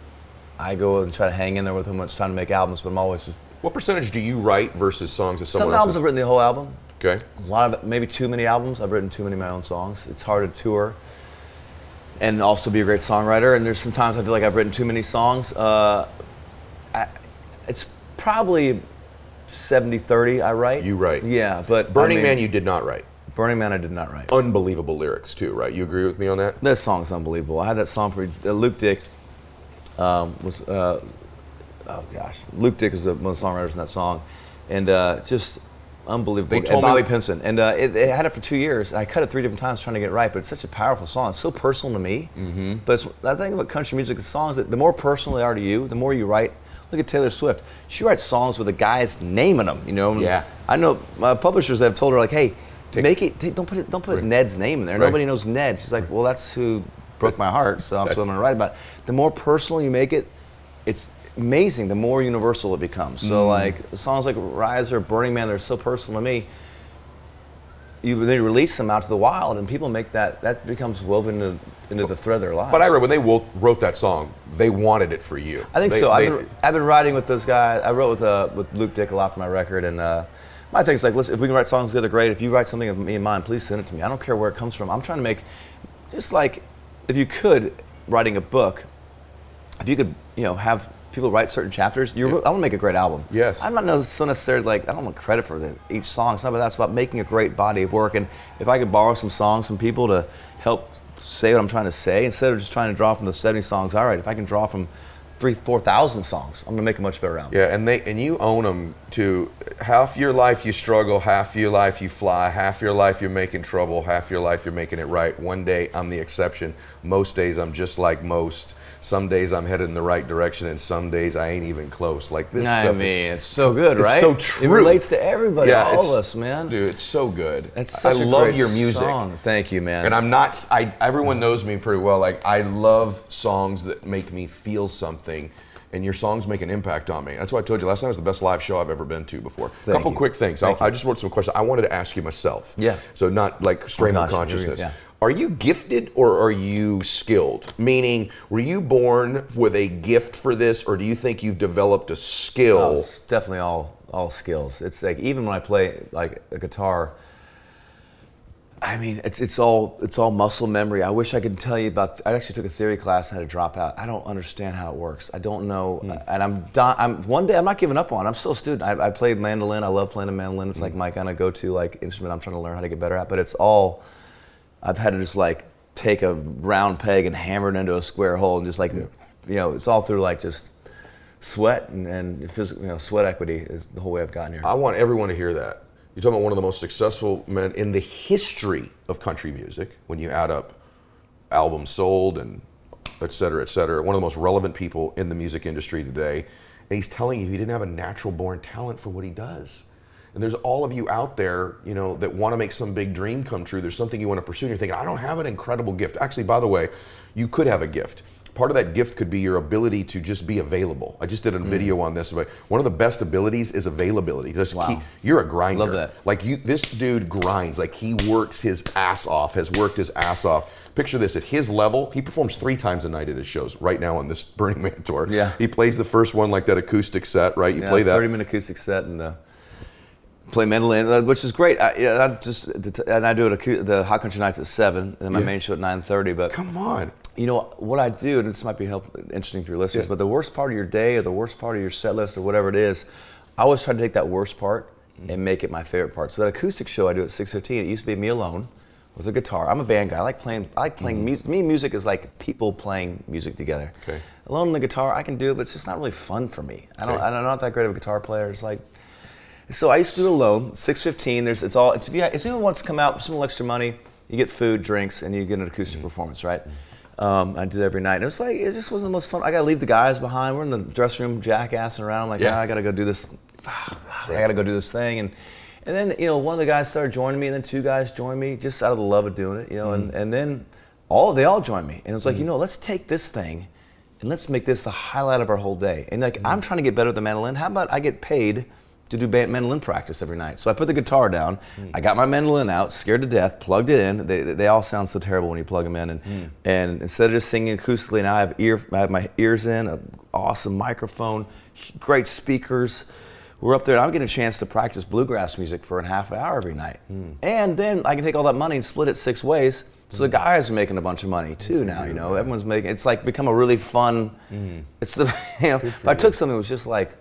I go and try to hang in there with them when it's time to make albums, but I'm always just what percentage do you write versus songs that some someone albums else? I've written the whole album. Okay. A lot of maybe too many albums. I've written too many of my own songs. It's hard to tour and also be a great songwriter. And there's sometimes I feel like I've written too many songs. Uh, I, it's probably 70-30 I write. You write. Yeah, but Burning I mean, Man, you did not write. Burning Man, I did not write. Unbelievable lyrics too, right? You agree with me on that? That song's unbelievable. I had that song for uh, Luke Dick. Um, was uh, oh gosh, Luke Dick is the, one of the songwriters in that song, and uh, just unbelievable. They told and Bobby me- Pinson, and uh, it, it had it for two years. I cut it three different times trying to get it right, but it's such a powerful song. It's so personal to me. Mm-hmm. But it's, the thing about country music, the songs that the more personal they are to you, the more you write. Look at Taylor Swift. She writes songs with a guy's name in them. You know. Yeah. I know my publishers have told her like, hey. Make it. Don't put it. Don't put Right. Ned's name in there. Right. Nobody knows Ned. She's like, well, that's who broke my heart, so that's what I'm gonna write about. The more personal you make it, it's amazing the more universal it becomes. So like songs like Riser, Burning Man, they're so personal to me. You they release them out to the wild, and people make that that becomes woven into, into the thread of their lives. But I read when they wo- wrote that song, they wanted it for you. I think They- so. they- I've been, I've been writing with those guys. I wrote with uh, with Luke Dick a lot for my record, and uh, my thing's like, listen, if we can write songs together, great. If you write something of me and mine, please send it to me. I don't care where it comes from. I'm trying to make, just like, if you could, writing a book, if you could, you know, have people write certain chapters, you're, I want to make a great album. Yes. I'm not so necessarily like I don't want credit for the, each song. It's not about that. It's about making a great body of work. And if I could borrow some songs from people to help say what I'm trying to say, instead of just trying to draw from the 70 songs, all right. If I can draw from three, four thousand songs, I'm gonna make a much better album. Yeah, and they and you own them to half your life you struggle, half your life you fly, half your life you're making trouble, half your life you're making it right. One day I'm the exception. Most days I'm just like most. Some days I'm headed in the right direction, and some days I ain't even close. Like this I stuff. mean, it's so good, It's right? so true. It relates to everybody, all of us, man. Dude, it's so good. I such a love your music. song. Thank you, man. And I'm not. I everyone knows me pretty well. Like I love songs that make me feel something, and your songs make an impact on me. That's why I told you last night was the best live show I've ever been to before. A couple you. quick things. I, I just wrote some questions. I wanted to ask you myself. Yeah. So not like oh stream Oh, of consciousness. Yeah. Are you gifted or are you skilled? Meaning, were you born with a gift for this, or do you think you've developed a Oh, skill? it's definitely all all skills. It's like even when I play like a guitar, I mean it's it's all it's all muscle memory. I wish I could tell you about. I actually took a theory class and had to drop out. I don't understand how it works. I don't know, hmm. and I'm di- I'm one day I'm not giving up on. it. I'm still a student. I, I played mandolin. I love playing the mandolin. It's hmm. like my kind of go-to like instrument. I'm trying to learn how to get better at. But it's all I've had to just like take a round peg and hammer it into a square hole and just like you know it's all through like just sweat and, and physical you know sweat equity is the whole way I've gotten here. I want everyone to hear that. You're talking about one of the most successful men in the history of country music when you add up albums sold and et cetera, et cetera. One of the most relevant people in the music industry today. And he's telling you he didn't have a natural born talent for what he does. And there's all of you out there, you know, that want to make some big dream come true. There's something you want to pursue, and you're thinking, I don't have an incredible gift. Actually, by the way, you could have a gift. Part of that gift could be your ability to just be available. I just did a video on this. But one of the best abilities is availability. Just Wow. keep, you're a grinder. Love that. Like you, this dude grinds. Like he works his ass off. Has worked his ass off. Picture this: at his level, he performs three times a night at his shows. Right now on this Burning Man tour, Yeah. he plays the first one like that acoustic set. Right, you yeah, play that. 30 minute acoustic set and uh, play mandolin, uh, which is great. I, yeah, I just and I do it the Hot Country Knights at seven, and my Yeah. main show at 9:30. But Come on. you know what I do, and this might be help, interesting for your listeners. Yeah. But the worst part of your day, or the worst part of your set list, or whatever it is, I always try to take that worst part and make it my favorite part. So that acoustic show I do at 6:15, it used to be me alone with a guitar. I'm a band guy. I like playing. I like playing music. Me, music is like people playing music together. Okay. Alone on the guitar, I can do it, but it's just not really fun for me. I don't. Okay. I'm not that great of a guitar player. It's like. So I used to do it alone. Six fifteen. There's it's all. It's, if, you, if anyone wants to come out, some extra money, you get food, drinks, and you get an acoustic mm. performance, right? Mm. Um, I do that every night. And it was like it just wasn't the most fun. I gotta leave the guys behind. We're in the dressing room, jackassing around. I'm like, Yeah. yeah, I gotta go do this. Ah, ah, I gotta go do this thing, and and then you know one of the guys started joining me, and then two guys joined me just out of the love of doing it, you know, and mm. and then all they all joined me, and it was like, you know, let's take this thing. And let's make this the highlight of our whole day. And like, I'm trying to get better at the mandolin. How about I get paid to do band mandolin practice every night. So I put the guitar down. I got my mandolin out, scared to death, plugged it in. They, they all sound so terrible when you plug them in. And, and instead of just singing acoustically, now I have ear I have my ears in, an awesome microphone, great speakers. We're up there, and I'm getting a chance to practice bluegrass music for a half an hour every night. And then I can take all that money and split it six ways. So the guys are making a bunch of money too now. You know, everyone's making. It's like become a really fun. It's the. You know, if I took something that was just like.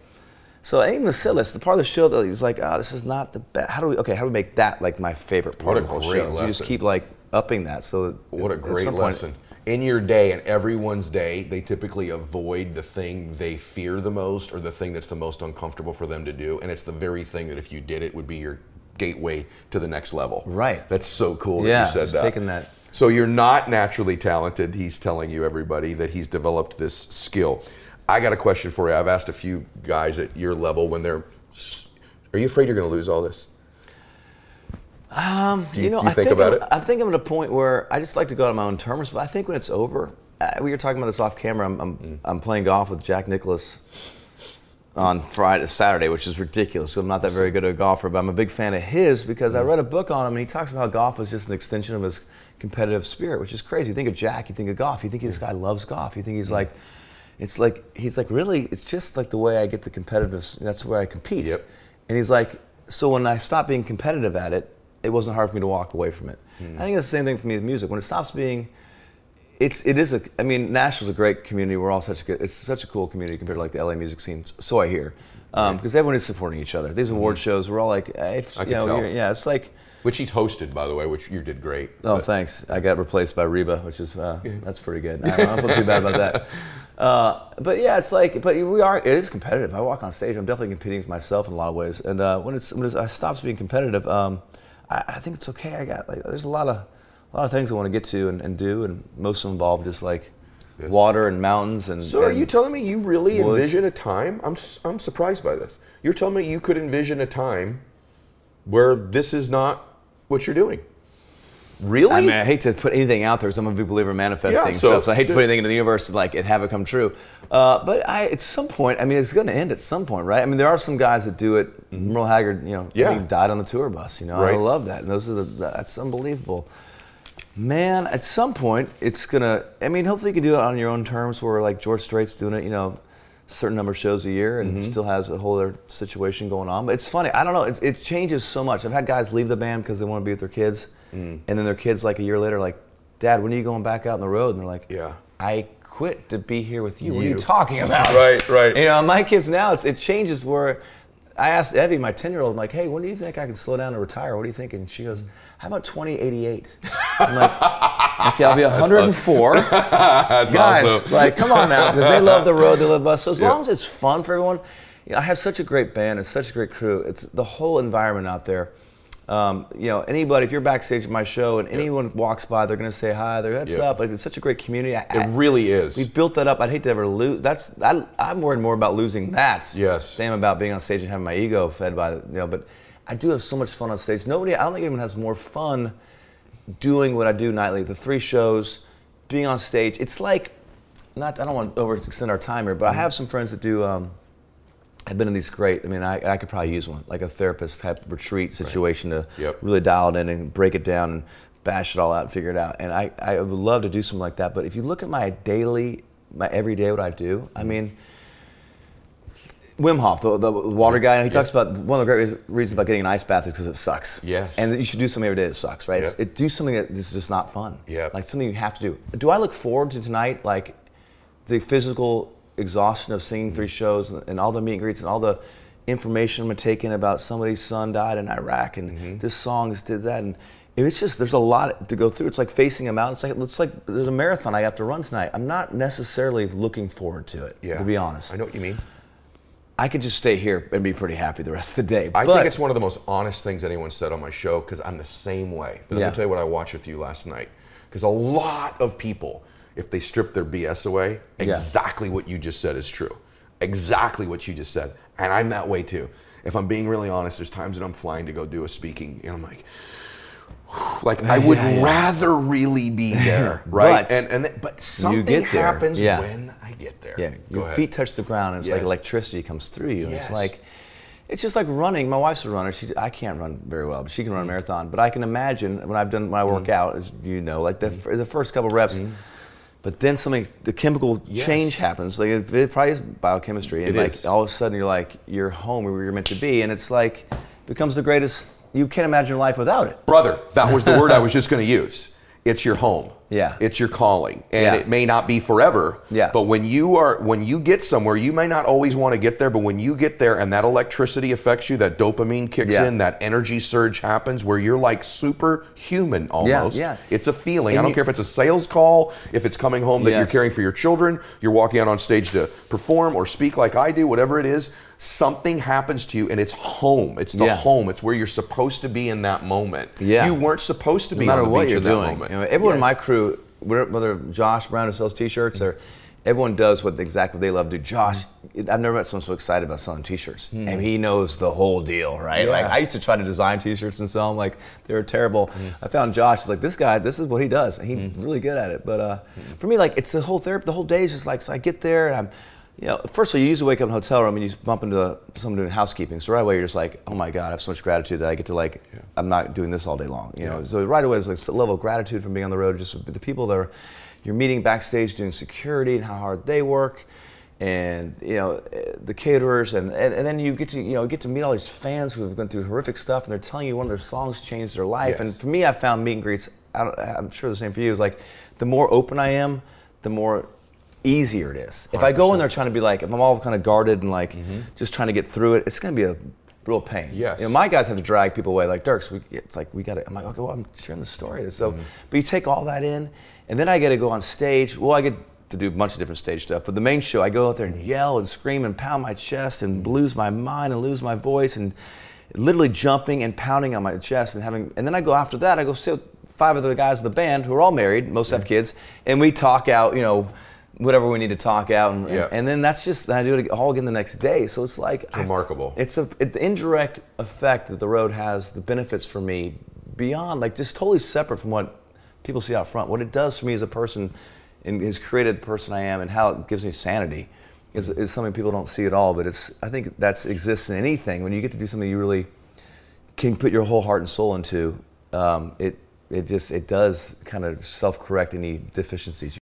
So even the set the part of the show that he's like, oh, this is not the best. How do we? Okay, how do we make that like my favorite part What of the whole show? You just keep like upping that. So What a great some point- lesson. In your day and everyone's day, they typically avoid the thing they fear the most or the thing that's the most uncomfortable for them to do. And it's the very thing that if you did it would be your gateway to the next level. Right. That's so cool that Yeah, you said that. taking that- So you're not naturally talented. He's telling you, everybody, that he's developed this skill. I got a question for you. I've asked a few guys at your level when they're. Are you afraid you're going to lose all this? Um, Do you, know, you I think, think about I'm, it? I think I'm at a point where I just like to go on my own terms. But I think when it's over, uh, we were talking about this off camera. I'm, I'm, Mm. I'm playing golf with Jack Nicklaus on Friday, Saturday, which is ridiculous. So I'm not that very good at a golfer, but I'm a big fan of his because Mm. I read a book on him and he talks about how golf is just an extension of his competitive spirit, which is crazy. You think of Jack, you think of golf, you think this guy loves golf, you think Mm. he's like, it's like he's like really, it's just like the way I get the competitiveness. That's where I compete. Yep. And he's like, so when I stopped being competitive at it, it wasn't hard for me to walk away from it. Hmm. I think it's the same thing for me with music. When it stops being, it's it is a. I mean, Nashville's a great community. We're all such a good. It's such a cool community compared to like the LA music scene. So I hear, because everyone is supporting each other. These award shows, we're all like, hey, if, Hmm. I you can know, tell. yeah, it's like. Which he's hosted, by the way, which you did great. Oh, But- thanks. I got replaced by Reba, which is uh, that's pretty good. I don't feel too bad about that. Uh, but yeah, it's like, but we are. It is competitive. I walk on stage. I'm definitely competing with myself in a lot of ways. And uh, when it's when it's, I stops being competitive, um, I, I think it's okay. I got like there's a lot of a lot of things I want to get to and, and do, and most of them involve just like Yes. water and mountains and. So are you telling me you really Woods. envision a time? I'm s- I'm surprised by this. You're telling me you could envision a time where this is not what you're doing. Really? I mean, I hate to put anything out there because I'm a big believer in manifesting Yeah, so- stuff. So I hate to put anything into the universe and like it have it come true. Uh, but I, at some point, I mean, it's going to end at some point, right? I mean, there are some guys that do it. Merle Haggard, you know, Mm-hmm. Yeah. he died on the tour bus. You know, Right. I love that, and those are the that's unbelievable. Man, at some point, it's gonna. I mean, hopefully, you can do it on your own terms. Where like George Strait's doing it, you know, certain number of shows a year, and Mm-hmm. still has a whole other situation going on. But it's funny. I don't know. It, it changes so much. I've had guys leave the band because they want to be with their kids, Mm. and then their kids like a year later, like, Dad, when are you going back out on the road? And they're like, Yeah. I quit to be here with you. What are you You. talking about? Right, right. You know, my kids now, it's, it changes where I asked Evie, my 10 year old, like, hey, when do you think I can slow down and retire? What do you think? And she goes, how about 2088? I'm like, okay, I'll be 104. That's Guys, awesome. like, come on now, because they love the road, they love us. So as Yeah. long as it's fun for everyone, you know, I have such a great band, it's such a great crew. It's the whole environment out there. Um, you know, anybody, if you're backstage at my show and anyone walks by, they're going to say hi, they're heads up. Like, it's such a great community. I, It really is. we built that up. I'd hate to ever lose. That's I, I'm worried more about losing that. Yes. Than about being on stage and having my ego fed by you know. But I do have so much fun on stage. Nobody. I don't think anyone has more fun doing what I do nightly. The three shows, being on stage. It's like not. I don't want to overextend our time here, but I have some friends that do. Um, I've been in these great. I mean, I, I could probably use one, like a therapist type retreat situation to Yep. really dial it in and break it down and bash it all out and figure it out. And I, I would love to do something like that. But if you look at my daily, my everyday, what I do, Mm-hmm. I mean, Wim Hof, the, the water guy, he talks about one of the great reasons about getting an ice bath is because it sucks. Yes. And you should do something every day that sucks, right? Yeah. It, do something that is just not fun. Yeah. Like something you have to do. Do I look forward to tonight, like the physical exhaustion of singing three shows and, and all the meet and greets and all the information I'm taking about somebody's son died in Iraq and Mm-hmm. this song is did that and it's just there's a lot to go through. It's like facing a mountain. It's like it's like there's a marathon I have to run tonight. I'm not necessarily looking forward to it. yeah. To be honest, I know what you mean. I could just stay here and be pretty happy the rest of the day. I but, think it's one of the most honest things anyone said on my show because I'm the same way. But let Yeah. me tell you what I watched with you last night. Because a lot of people, if they strip their BS away, Yeah. exactly what you just said is true. Exactly what you just said. And I'm that way too. If I'm being really honest, there's times that I'm flying to go do a speaking and I'm like, like I would Yeah, yeah. rather really be there, right? But and and th- but something happens Yeah. when I get there. Yeah, Go your ahead. feet touch the ground, and it's like electricity comes through you. Yes. It's like, it's just like running. My wife's a runner. She, I can't run very well, but she can run a Mm. marathon. But I can imagine when I've done when I work out, as you know, like the, Mm. the first couple reps. But then something, the chemical Yes. change happens. Like it, it probably is biochemistry, and It like is. all of a sudden you're like you're home where you're meant to be, and it's like becomes the greatest. You can't imagine life without it. Brother, that was the word I was just going to use. It's your home. Yeah. It's your calling. And Yeah. it may not be forever. Yeah. But when you are when you get somewhere, you may not always want to get there, but when you get there and that electricity affects you, that dopamine kicks Yeah. in, that energy surge happens where you're like superhuman almost. yeah. yeah. It's a feeling. And I don't you- care if it's a sales call, if it's coming home that you're caring for your children, you're walking out on stage to perform or speak like I do, whatever it is, something happens to you and it's home. It's the Yeah. home. It's where you're supposed to be in that moment. Yeah. You weren't supposed to no be matter on the what beach you're in that moment. You know, everyone in my crew, whether Josh Brown who sells T-shirts or everyone does what exactly they love to do. Josh, I've never met someone so excited about selling T-shirts, hmm. and he knows the whole deal, right? Yeah. Like I used to try to design T-shirts and sell them, like they were terrible. Hmm. I found Josh, he's like this guy, this is what he does, and he's hmm. really good at it. But uh, for me, like it's the whole therapy. The whole day is just like so. I get there and I'm. You know, first of all, you usually wake up in a hotel room and you bump into someone doing housekeeping. So right away, you're just like, "Oh my God, I have so much gratitude that I get to like, I'm not doing this all day long." You know, so right away, it's like a level of gratitude from being on the road. Just the people that are, you're meeting backstage doing security and how hard they work, and you know, the caterers, and, and and then you get to you know get to meet all these fans who have gone through horrific stuff, and they're telling you one of their songs changed their life. Yes. And for me, I found meet and greets. I don't, I'm sure the same for you. Is like, the more open I am, the more easier it is. If I go in there trying to be like, if I'm all kind of guarded and like mm-hmm. just trying to get through it, it's going to be a real pain. Yes. You know, my guys have to drag people away. Like Dierks, we, it's like we got to. I'm like, okay, well, I'm sharing the story. So, mm-hmm. but you take all that in, and then I get to go on stage. Well, I get to do a bunch of different stage stuff, but the main show, I go out there and yell and scream and pound my chest and mm-hmm. lose my mind and lose my voice and literally jumping and pounding on my chest and having. And then I go after that. I go sit with five other guys in the band who are all married, most have kids, and we talk out. You know. Whatever we need to talk out, and, Yeah. and then that's just I do it all again the next day. So it's like I- remarkable. it's a it, the indirect effect that the road has, the benefits for me beyond like just totally separate from what people see out front. What it does for me as a person and has created the person I am and how it gives me sanity is, is something people don't see at all. But it's I think that's exists in anything when you get to do something you really can put your whole heart and soul into. Um, it it just it does kind of self correct any deficiencies.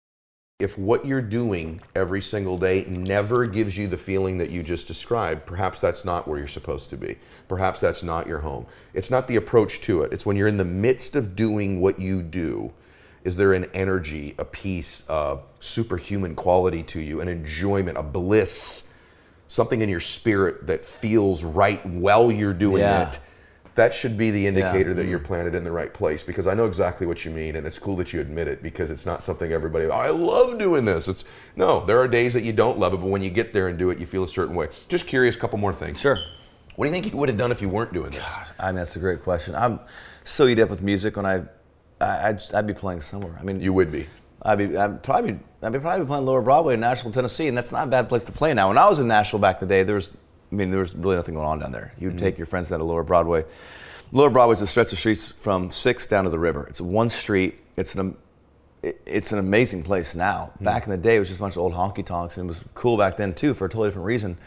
If what you're doing every single day never gives you the feeling that you just described, perhaps that's not where you're supposed to be. Perhaps that's not your home. It's not the approach to it. It's when you're in the midst of doing what you do. Is there an energy, a peace, a superhuman quality to you, an enjoyment, a bliss, something in your spirit that feels right while you're doing Yeah. it? That should be the indicator that mm. you're planted in the right place because I know exactly what you mean and it's cool that you admit it because it's not something everybody I love doing this. It's no, there are days that you don't love it, but when you get there and do it, you feel a certain way. Just curious, couple more things. Sure. What do you think you would have done if you weren't doing this? I mean, that's a great question. I'm so eat up with music when I, I I'd, I'd be playing somewhere. I mean, You would be. I'd be I'd probably I'd be probably playing Lower Broadway in Nashville, Tennessee, and that's not a bad place to play now. When I was in Nashville back in the day, there was I mean there was really nothing going on down there. You'd Mm-hmm. take your friends down to Lower Broadway. Lower Broadway is a stretch of streets from Sixth down to the river. It's one street. It's an it's an amazing place now. Mm-hmm. Back in the day, it was just a bunch of old honky tonks, and it was cool back then too for a totally different reason.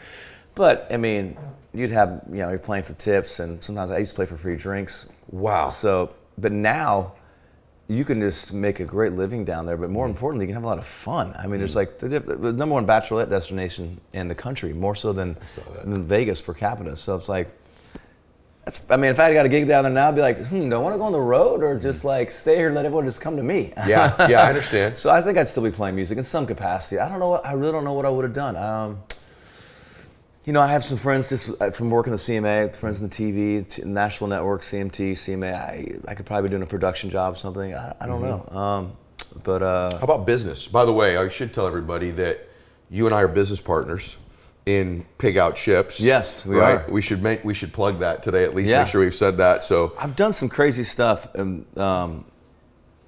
But I mean, you'd have you know you're playing for tips, and sometimes I used to play for free drinks. Wow. So, but now you can just make a great living down there. But more importantly, you can have a lot of fun. I mean, there's like the, the number one bachelorette destination in the country, more so than, than Vegas per capita. So it's like, that's, I mean, if I got a gig down there now, I'd be like, hmm, do I want to go on the road or just like stay here and let everyone just come to me? Yeah, yeah, I understand. So I think I'd still be playing music in some capacity. I don't know. What, I really don't know what I would have done. Um, you know, I have some friends just uh, from working the CMA, friends in the TV, Nashville Network, CMT, CMA. I, I could probably be doing a production job or something. I, I don't know. Um, but uh, How about business? By the way, I should tell everybody that you and I are business partners in Pig Out Ships. Yes, we right? are. We should make we should plug that today at least. Yeah. Make sure we've said that. So I've done some crazy stuff. And, um,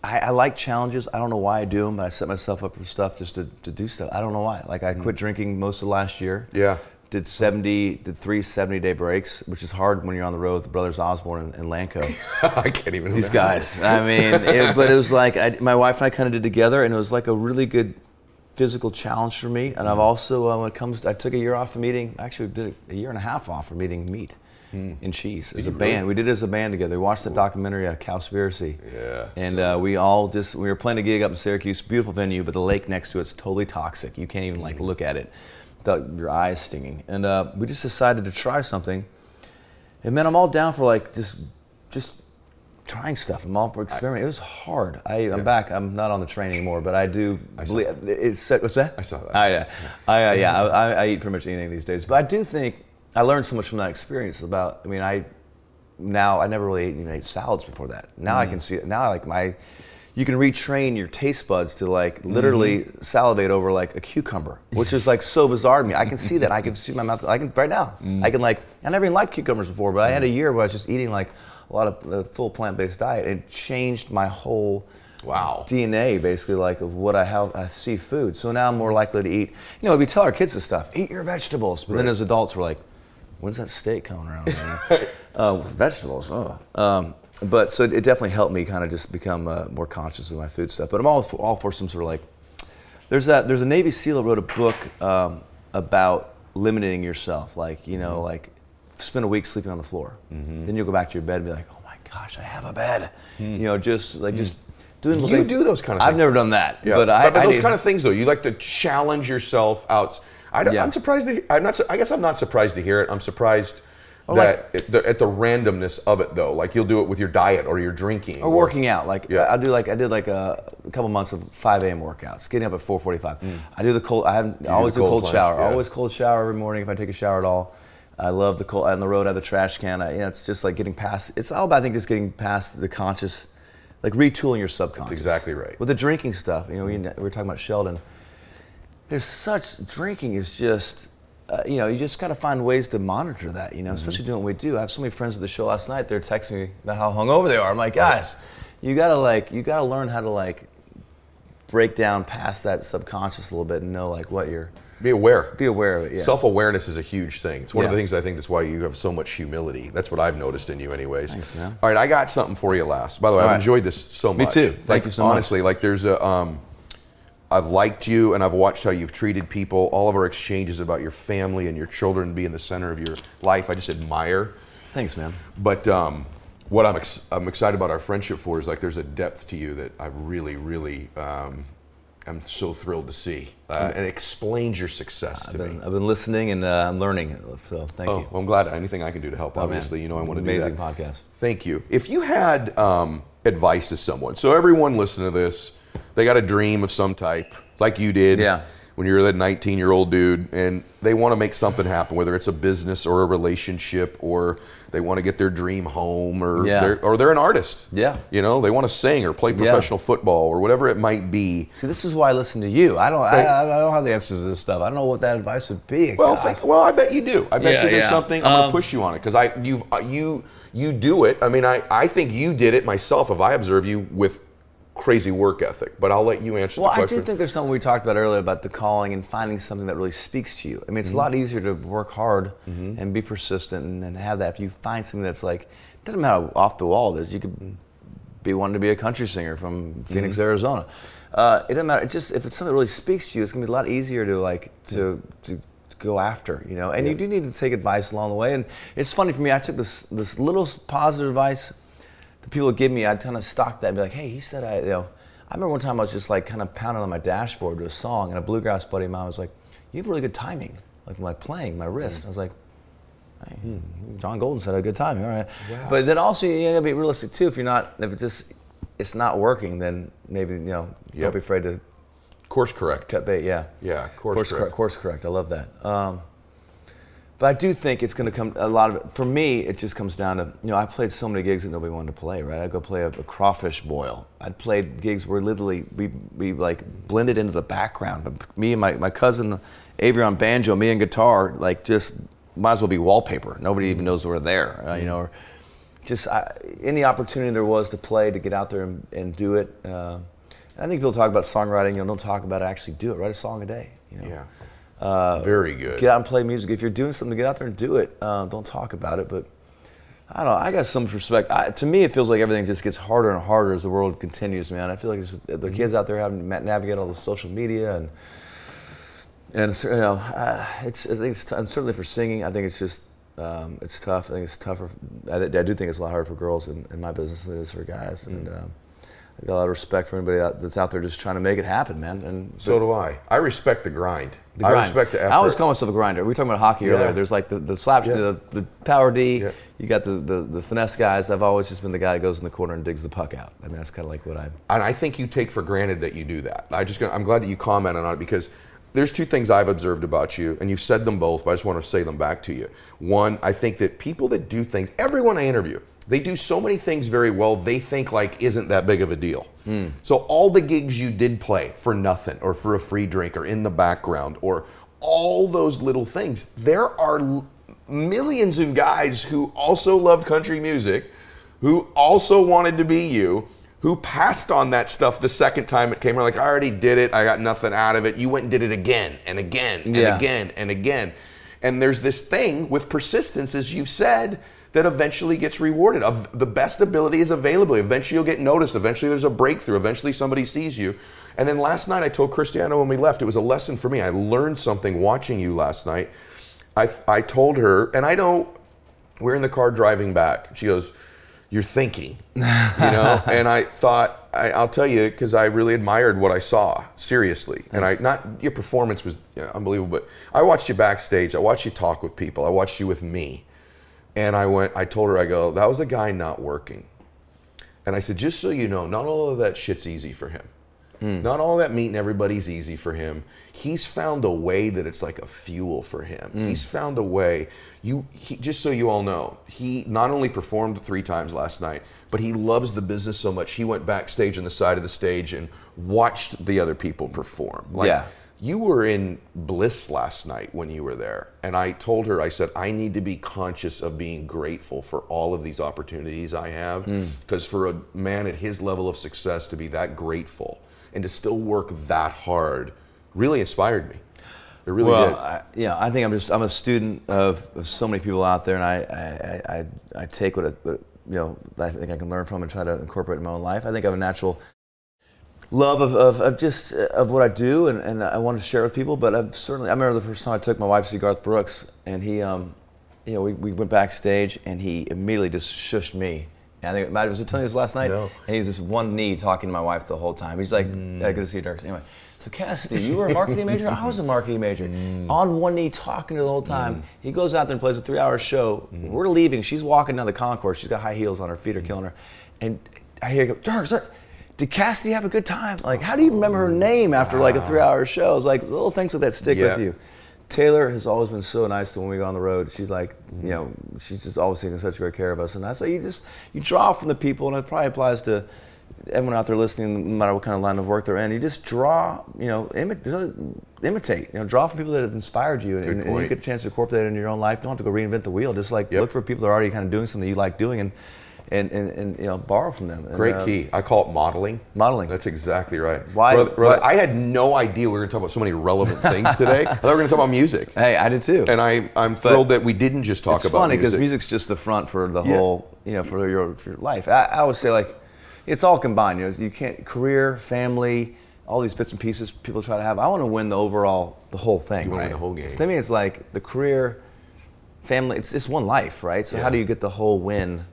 I, I like challenges. I don't know why I do them, but I set myself up for stuff just to, to do stuff. I don't know why. Like I quit drinking most of last year. Yeah. Did 70, did three 70 day breaks, which is hard when you're on the road with the brothers Osborne and, and Lanco. I can't even. These guys. I mean, it, but it was like I, my wife and I kind of did together, and it was like a really good physical challenge for me. And I've also, uh, when it comes, to, I took a year off from eating. Actually, did a year and a half off from eating meat and cheese as a band. really? We did it as a band together. We watched the documentary, uh, Cowspiracy. Yeah, And uh, we all just we were playing a gig up in Syracuse, beautiful venue, but the lake next to it's totally toxic. You can't even like look at it without your eyes stinging. And uh, we just decided to try something. And man, I'm all down for like just just trying stuff. I'm all for experimenting. It was hard. I, I'm back. I'm not on the train anymore, but I do I believe it's what's that? I saw that. Oh yeah, I, uh, yeah. I, I- I eat pretty much anything these days, but I do think I learned so much from that experience. About I mean, I now I never really ate, even ate salads before that. Now Mm. I can see it. Now I like my. You can retrain your taste buds to like literally Mm-hmm. salivate over like a cucumber, which is like so bizarre to me. I can see that. I can see my mouth. I can right now. Mm. I can like. I never even liked cucumbers before, but I had a year where I was just eating like a lot of uh, full plant-based diet. It changed my whole Wow. DNA basically like of what I how I see food. So now I'm more likely to eat. You know, we tell our kids this stuff: eat your vegetables. But then as adults, we're like, when's that steak coming around? Uh, vegetables. Oh. Um, but so it definitely helped me kind of just become uh, more conscious of my food stuff. But I'm all for, all for some sort of like. There's that. There's a Navy SEAL that wrote a book um, about limiting yourself. Like you know, like spend a week sleeping on the floor. Then you'll go back to your bed and be like, oh my gosh, I have a bed. You know, just like just doing You things. do those kind of I've never done that. Yeah, but I, I those need- kind of things though, you like to challenge yourself out. I, Yeah. am surprised. To, I'm not. I guess I'm not surprised to hear it. I'm surprised Oh, that at, the, at the randomness of it though. Like you'll do it with your diet or your drinking or working out. Like Yeah. I do like I did like a, a couple months of 5 a.m. workouts, getting up at 4:45. Mm. I do the cold. I, have, I always do a cold cold plunge, shower. yeah. Always cold shower every morning if I take a shower at all. I love the cold on the road. I have the trash can. I, you know, it's just like getting past. It's all about I think just getting past the conscious, like retooling your subconscious. exactly right. With the drinking stuff, you know, we, we were talking about Sheldon. There's such drinking is just. Uh, you know, you just got to find ways to monitor that. You know, especially doing what we do. I have so many friends at the show last night. They're texting me about how hungover they are. I'm like, guys, you gotta like, you gotta learn how to like break down past that subconscious a little bit and know like what you're. Be aware. Be aware of it. Yeah. Self awareness is a huge thing. It's one of the things I think that's why you have so much humility. That's what I've noticed in you, anyways. Thanks, man. All right, I got something for you last. By the way, I've right. enjoyed this so much. Me too. Thank Like, you so much. Honestly, like there's a, um, I've liked you and I've watched how you've treated people. All of our exchanges about your family and your children being the center of your life, I just admire. Thanks, man. But um, what I'm, ex- I'm excited about our friendship for is like there's a depth to you that I really, really um, am so thrilled to see. Uh, and it explains your success to I've me. been, I've been listening and uh, I'm learning. So thank Oh, you. well, I'm glad. Anything I can do to help, Oh, man. obviously, you know I want to do that. Amazing podcast. Thank you. If you had um, advice to someone, so everyone listening to this, they got a dream of some type, like you did. Yeah. When you're that 19 year old dude, and they want to make something happen, whether it's a business or a relationship, or they want to get their dream home, or Yeah. they're, or they're an artist. Yeah. You know, they want to sing or play professional football or whatever it might be. See, this is why I listen to you. I don't. I, I don't have the answers to this stuff. I don't know what that advice would be. Well, think, well, I bet you do. I bet Yeah, you there's yeah. something. I'm Um, gonna push you on it because I you've you you do it. I mean, I I think you did it myself. If I observe you with crazy work ethic, but I'll let you answer Well, the I do think there's something we talked about earlier about the calling and finding something that really speaks to you. I mean, it's a mm-hmm. lot easier to work hard mm-hmm. and be persistent and, and have that. If you find something that's like, doesn't matter how off the wall it is, you could be wanting to be a country singer from mm-hmm. Phoenix, Arizona. Uh, it doesn't matter. It just if it's something that really speaks to you, it's gonna be a lot easier to like to to go after, you know. And you do need to take advice along the way. And it's funny for me. I took this this little positive advice the people would give me, I'd kind of stock that and be like, hey, he said I, you know, I remember one time I was just like kind of pounding on my dashboard to a song, and a bluegrass buddy of mine was like, you have really good timing, like my playing, my wrist. I was like, hey, John Golden said I had good timing, all right. But then also you gotta be realistic too. If you're not, if it just, it's not working, then maybe you know, Yep. don't be afraid to course correct. cut bait. Yeah. Yeah, course course correct. correct. Course correct. I love that. Um, but I do think it's going to come. A lot of it for me, it just comes down to you know I played so many gigs that nobody wanted to play. Right? I'd go play a, a crawfish boil. I'd played gigs where literally we we like blended into the background. Me and my, my cousin Avery on banjo, me and guitar, like just might as well be wallpaper. Nobody even knows we're there. Uh, you know. Or just I, any opportunity there was to play, to get out there and, and do it. Uh, I think people talk about songwriting, you know, don't talk about it, actually do it. Write a song a day. You know? Yeah. Very good. Get out and play music. If you're doing something, get out there and do it. Um, don't talk about it. But I don't know. I got some respect. I, to me, it feels like everything just gets harder and harder as the world continues, man. I feel like it's, the Mm-hmm. kids out there having to navigate all the social media and and you know, uh, it's I think it's t- and certainly for singing. I think it's just um, it's tough. I think it's tougher. I, I do think it's a lot harder for girls in, in my business than it is for guys. And Mm. um, I got a lot of respect for anybody that's out there just trying to make it happen, man. And So do I. I respect the grind. the I grind. respect the effort. I always call myself a grinder. We were talking about hockey Yeah. earlier. There's like the, the slap, Yeah. the, the power D. Yeah. You got the, the, the finesse guys. I've always just been the guy that goes in the corner and digs the puck out. I mean, that's kind of like what I'm. and I think you take for granted that you do that. I just, I'm glad that you commented on it because there's two things I've observed about you, and you've said them both, but I just want to say them back to you. One, I think that people that do things, everyone I interview, they do so many things very well. They think like isn't that big of a deal. Hmm. So all the gigs you did play for nothing, or for a free drink, or in the background, or all those little things, there are l- millions of guys who also loved country music, who also wanted to be you, who passed on that stuff the second time it came around. Like, I already did it. I got nothing out of it. You went and did it again and again and Yeah. again and again. And there's this thing with persistence, as you've said, that eventually gets rewarded. Of the best ability is available. Eventually you'll get noticed. Eventually there's a breakthrough. Eventually somebody sees you. And then last night I told Christiana when we left, it was a lesson for me. I learned something watching you last night. I, I told her, and I know we're in the car driving back. She goes, "You're thinking," you know. and I thought, I, I'll tell you, because I really admired what I saw, seriously. And I not your performance was you know, unbelievable, but I watched you backstage. I watched you talk with people. I watched you with me, and I went. I told her, I go, that was a guy not working. And I said, just so you know, not all of that shit's easy for him. Hmm. Not all that meeting everybody's easy for him. He's found a way that it's like a fuel for him. Hmm. He's found a way. You he, just so you all know, he not only performed three times last night, but he loves the business so much. He went backstage on the side of the stage and watched the other people perform. Like, Yeah. You were in bliss last night when you were there. And I told her, I said, I need to be conscious of being grateful for all of these opportunities I have. Hmm. Because for a man at his level of success to be that grateful and to still work that hard really inspired me. It really well, did. I, yeah, I think I'm just I'm a student of, of so many people out there, and I I, I, I, take what, I, what you know I think I can learn from and try to incorporate in my own life. I think I have a natural love of, of, of just uh, of what I do, and, and I want to share with people. But I've certainly I remember the first time I took my wife to see Garth Brooks, and he um, you know we, we went backstage, and he immediately just shushed me. And I think Matt was it telling you this last night, No. and he's just one knee talking to my wife the whole time. He's like, yeah, good to see you, Dirk. Anyway, so Cassidy, you were a marketing major. I was a marketing major. Mm. On one knee, talking to the whole time. Mm. He goes out there and plays a three-hour show. Mm. We're leaving. She's walking down the concourse. She's got high heels on. Her feet are killing her. And I hear, her go, Dirk, Dirk, did Cassidy have a good time? Like, how do you remember her oh, name after like a three-hour show? It's like little things like that stick Yeah. with you. Taylor has always been so nice to when we go on the road. She's like, you mm-hmm. know, she's just always taking such great care of us. And I say, you just, you draw from the people, and it probably applies to everyone out there listening, no matter what kind of line of work they're in. You just draw, you know, imi- imitate, you know, draw from people that have inspired you, and, and you point. get a chance to incorporate that in your own life. Don't have to go reinvent the wheel. Just like Yep. look for people that are already kind of doing something you like doing, and and, and, and you know, borrow from them. And, Great uh, key. I call it modeling. Modeling. That's exactly right. Why- Brother, brother, why- I had no idea we were going to talk about so many relevant things today. I thought we were going to talk about music. Hey, I did too. And I, I'm thrilled that we didn't just talk about. it's funny because music. music's just the front for the Yeah. whole, you know, for your, for your life. I, I always say like, it's all combined. You know, you can't career, family, all these bits and pieces people try to have. I want to win the overall, the whole thing. You wanna win the whole game. So to me, it's like the career, family. It's just one life, right? So Yeah. how do you get the whole win?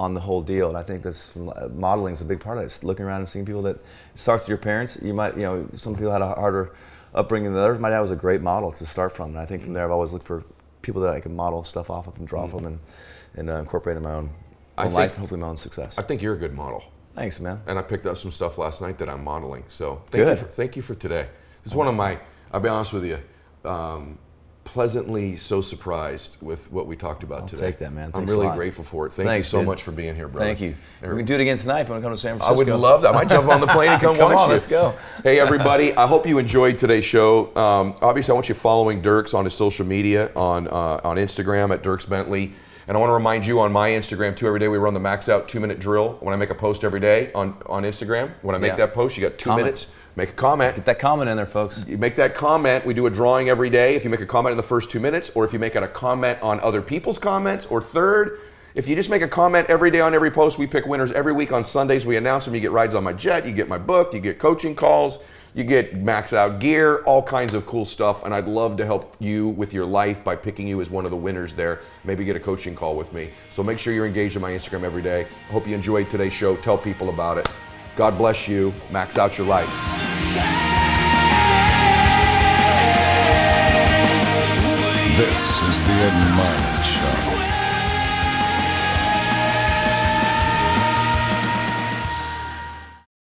On the whole deal, and I think this modeling is a big part of it. It's looking around and seeing people that starts with your parents. You might, you know, some people had a harder upbringing than others. My dad was a great model to start from, and I think from there I've always looked for people that I can model stuff off of and draw from, and and uh, incorporate in my own, own think- life and hopefully my own success. I think you're a good model. Thanks, man. and I picked up some stuff last night that I'm modeling. So thank Good. you. For, thank you for today. This is one of my. I'll be honest with you. Um, pleasantly so surprised with what we talked about today. take that, man. I'm really grateful for it. Thank Thanks, you so dude. much for being here, brother. Thank you. We can do it again tonight if you want to come to San Francisco. I would love that. I might jump on the plane and come, Come watch on, you. let's go. Hey, everybody. I hope you enjoyed today's show. Um, obviously, I want you following Dierks on his social media on uh, on Instagram at Dierks Bentley. And I want to remind you on my Instagram too. Every day we run the max out two minute drill. When I make a post every day on, on Instagram, when I make Yeah. that post, you got two Comment. minutes. Make a comment. Get that comment in there, folks. You make that comment. We do a drawing every day. If you make a comment in the first two minutes, or if you make a comment on other people's comments, or third, if you just make a comment every day on every post, we pick winners every week on Sundays. We announce them. You get rides on my jet. You get my book. You get coaching calls. You get max out gear, all kinds of cool stuff. And I'd love to help you with your life by picking you as one of the winners there. Maybe get a coaching call with me. So make sure you're engaged in my Instagram every day. I hope you enjoyed today's show. Tell people about it. God bless you. Max out your life. This is the Ed Mylett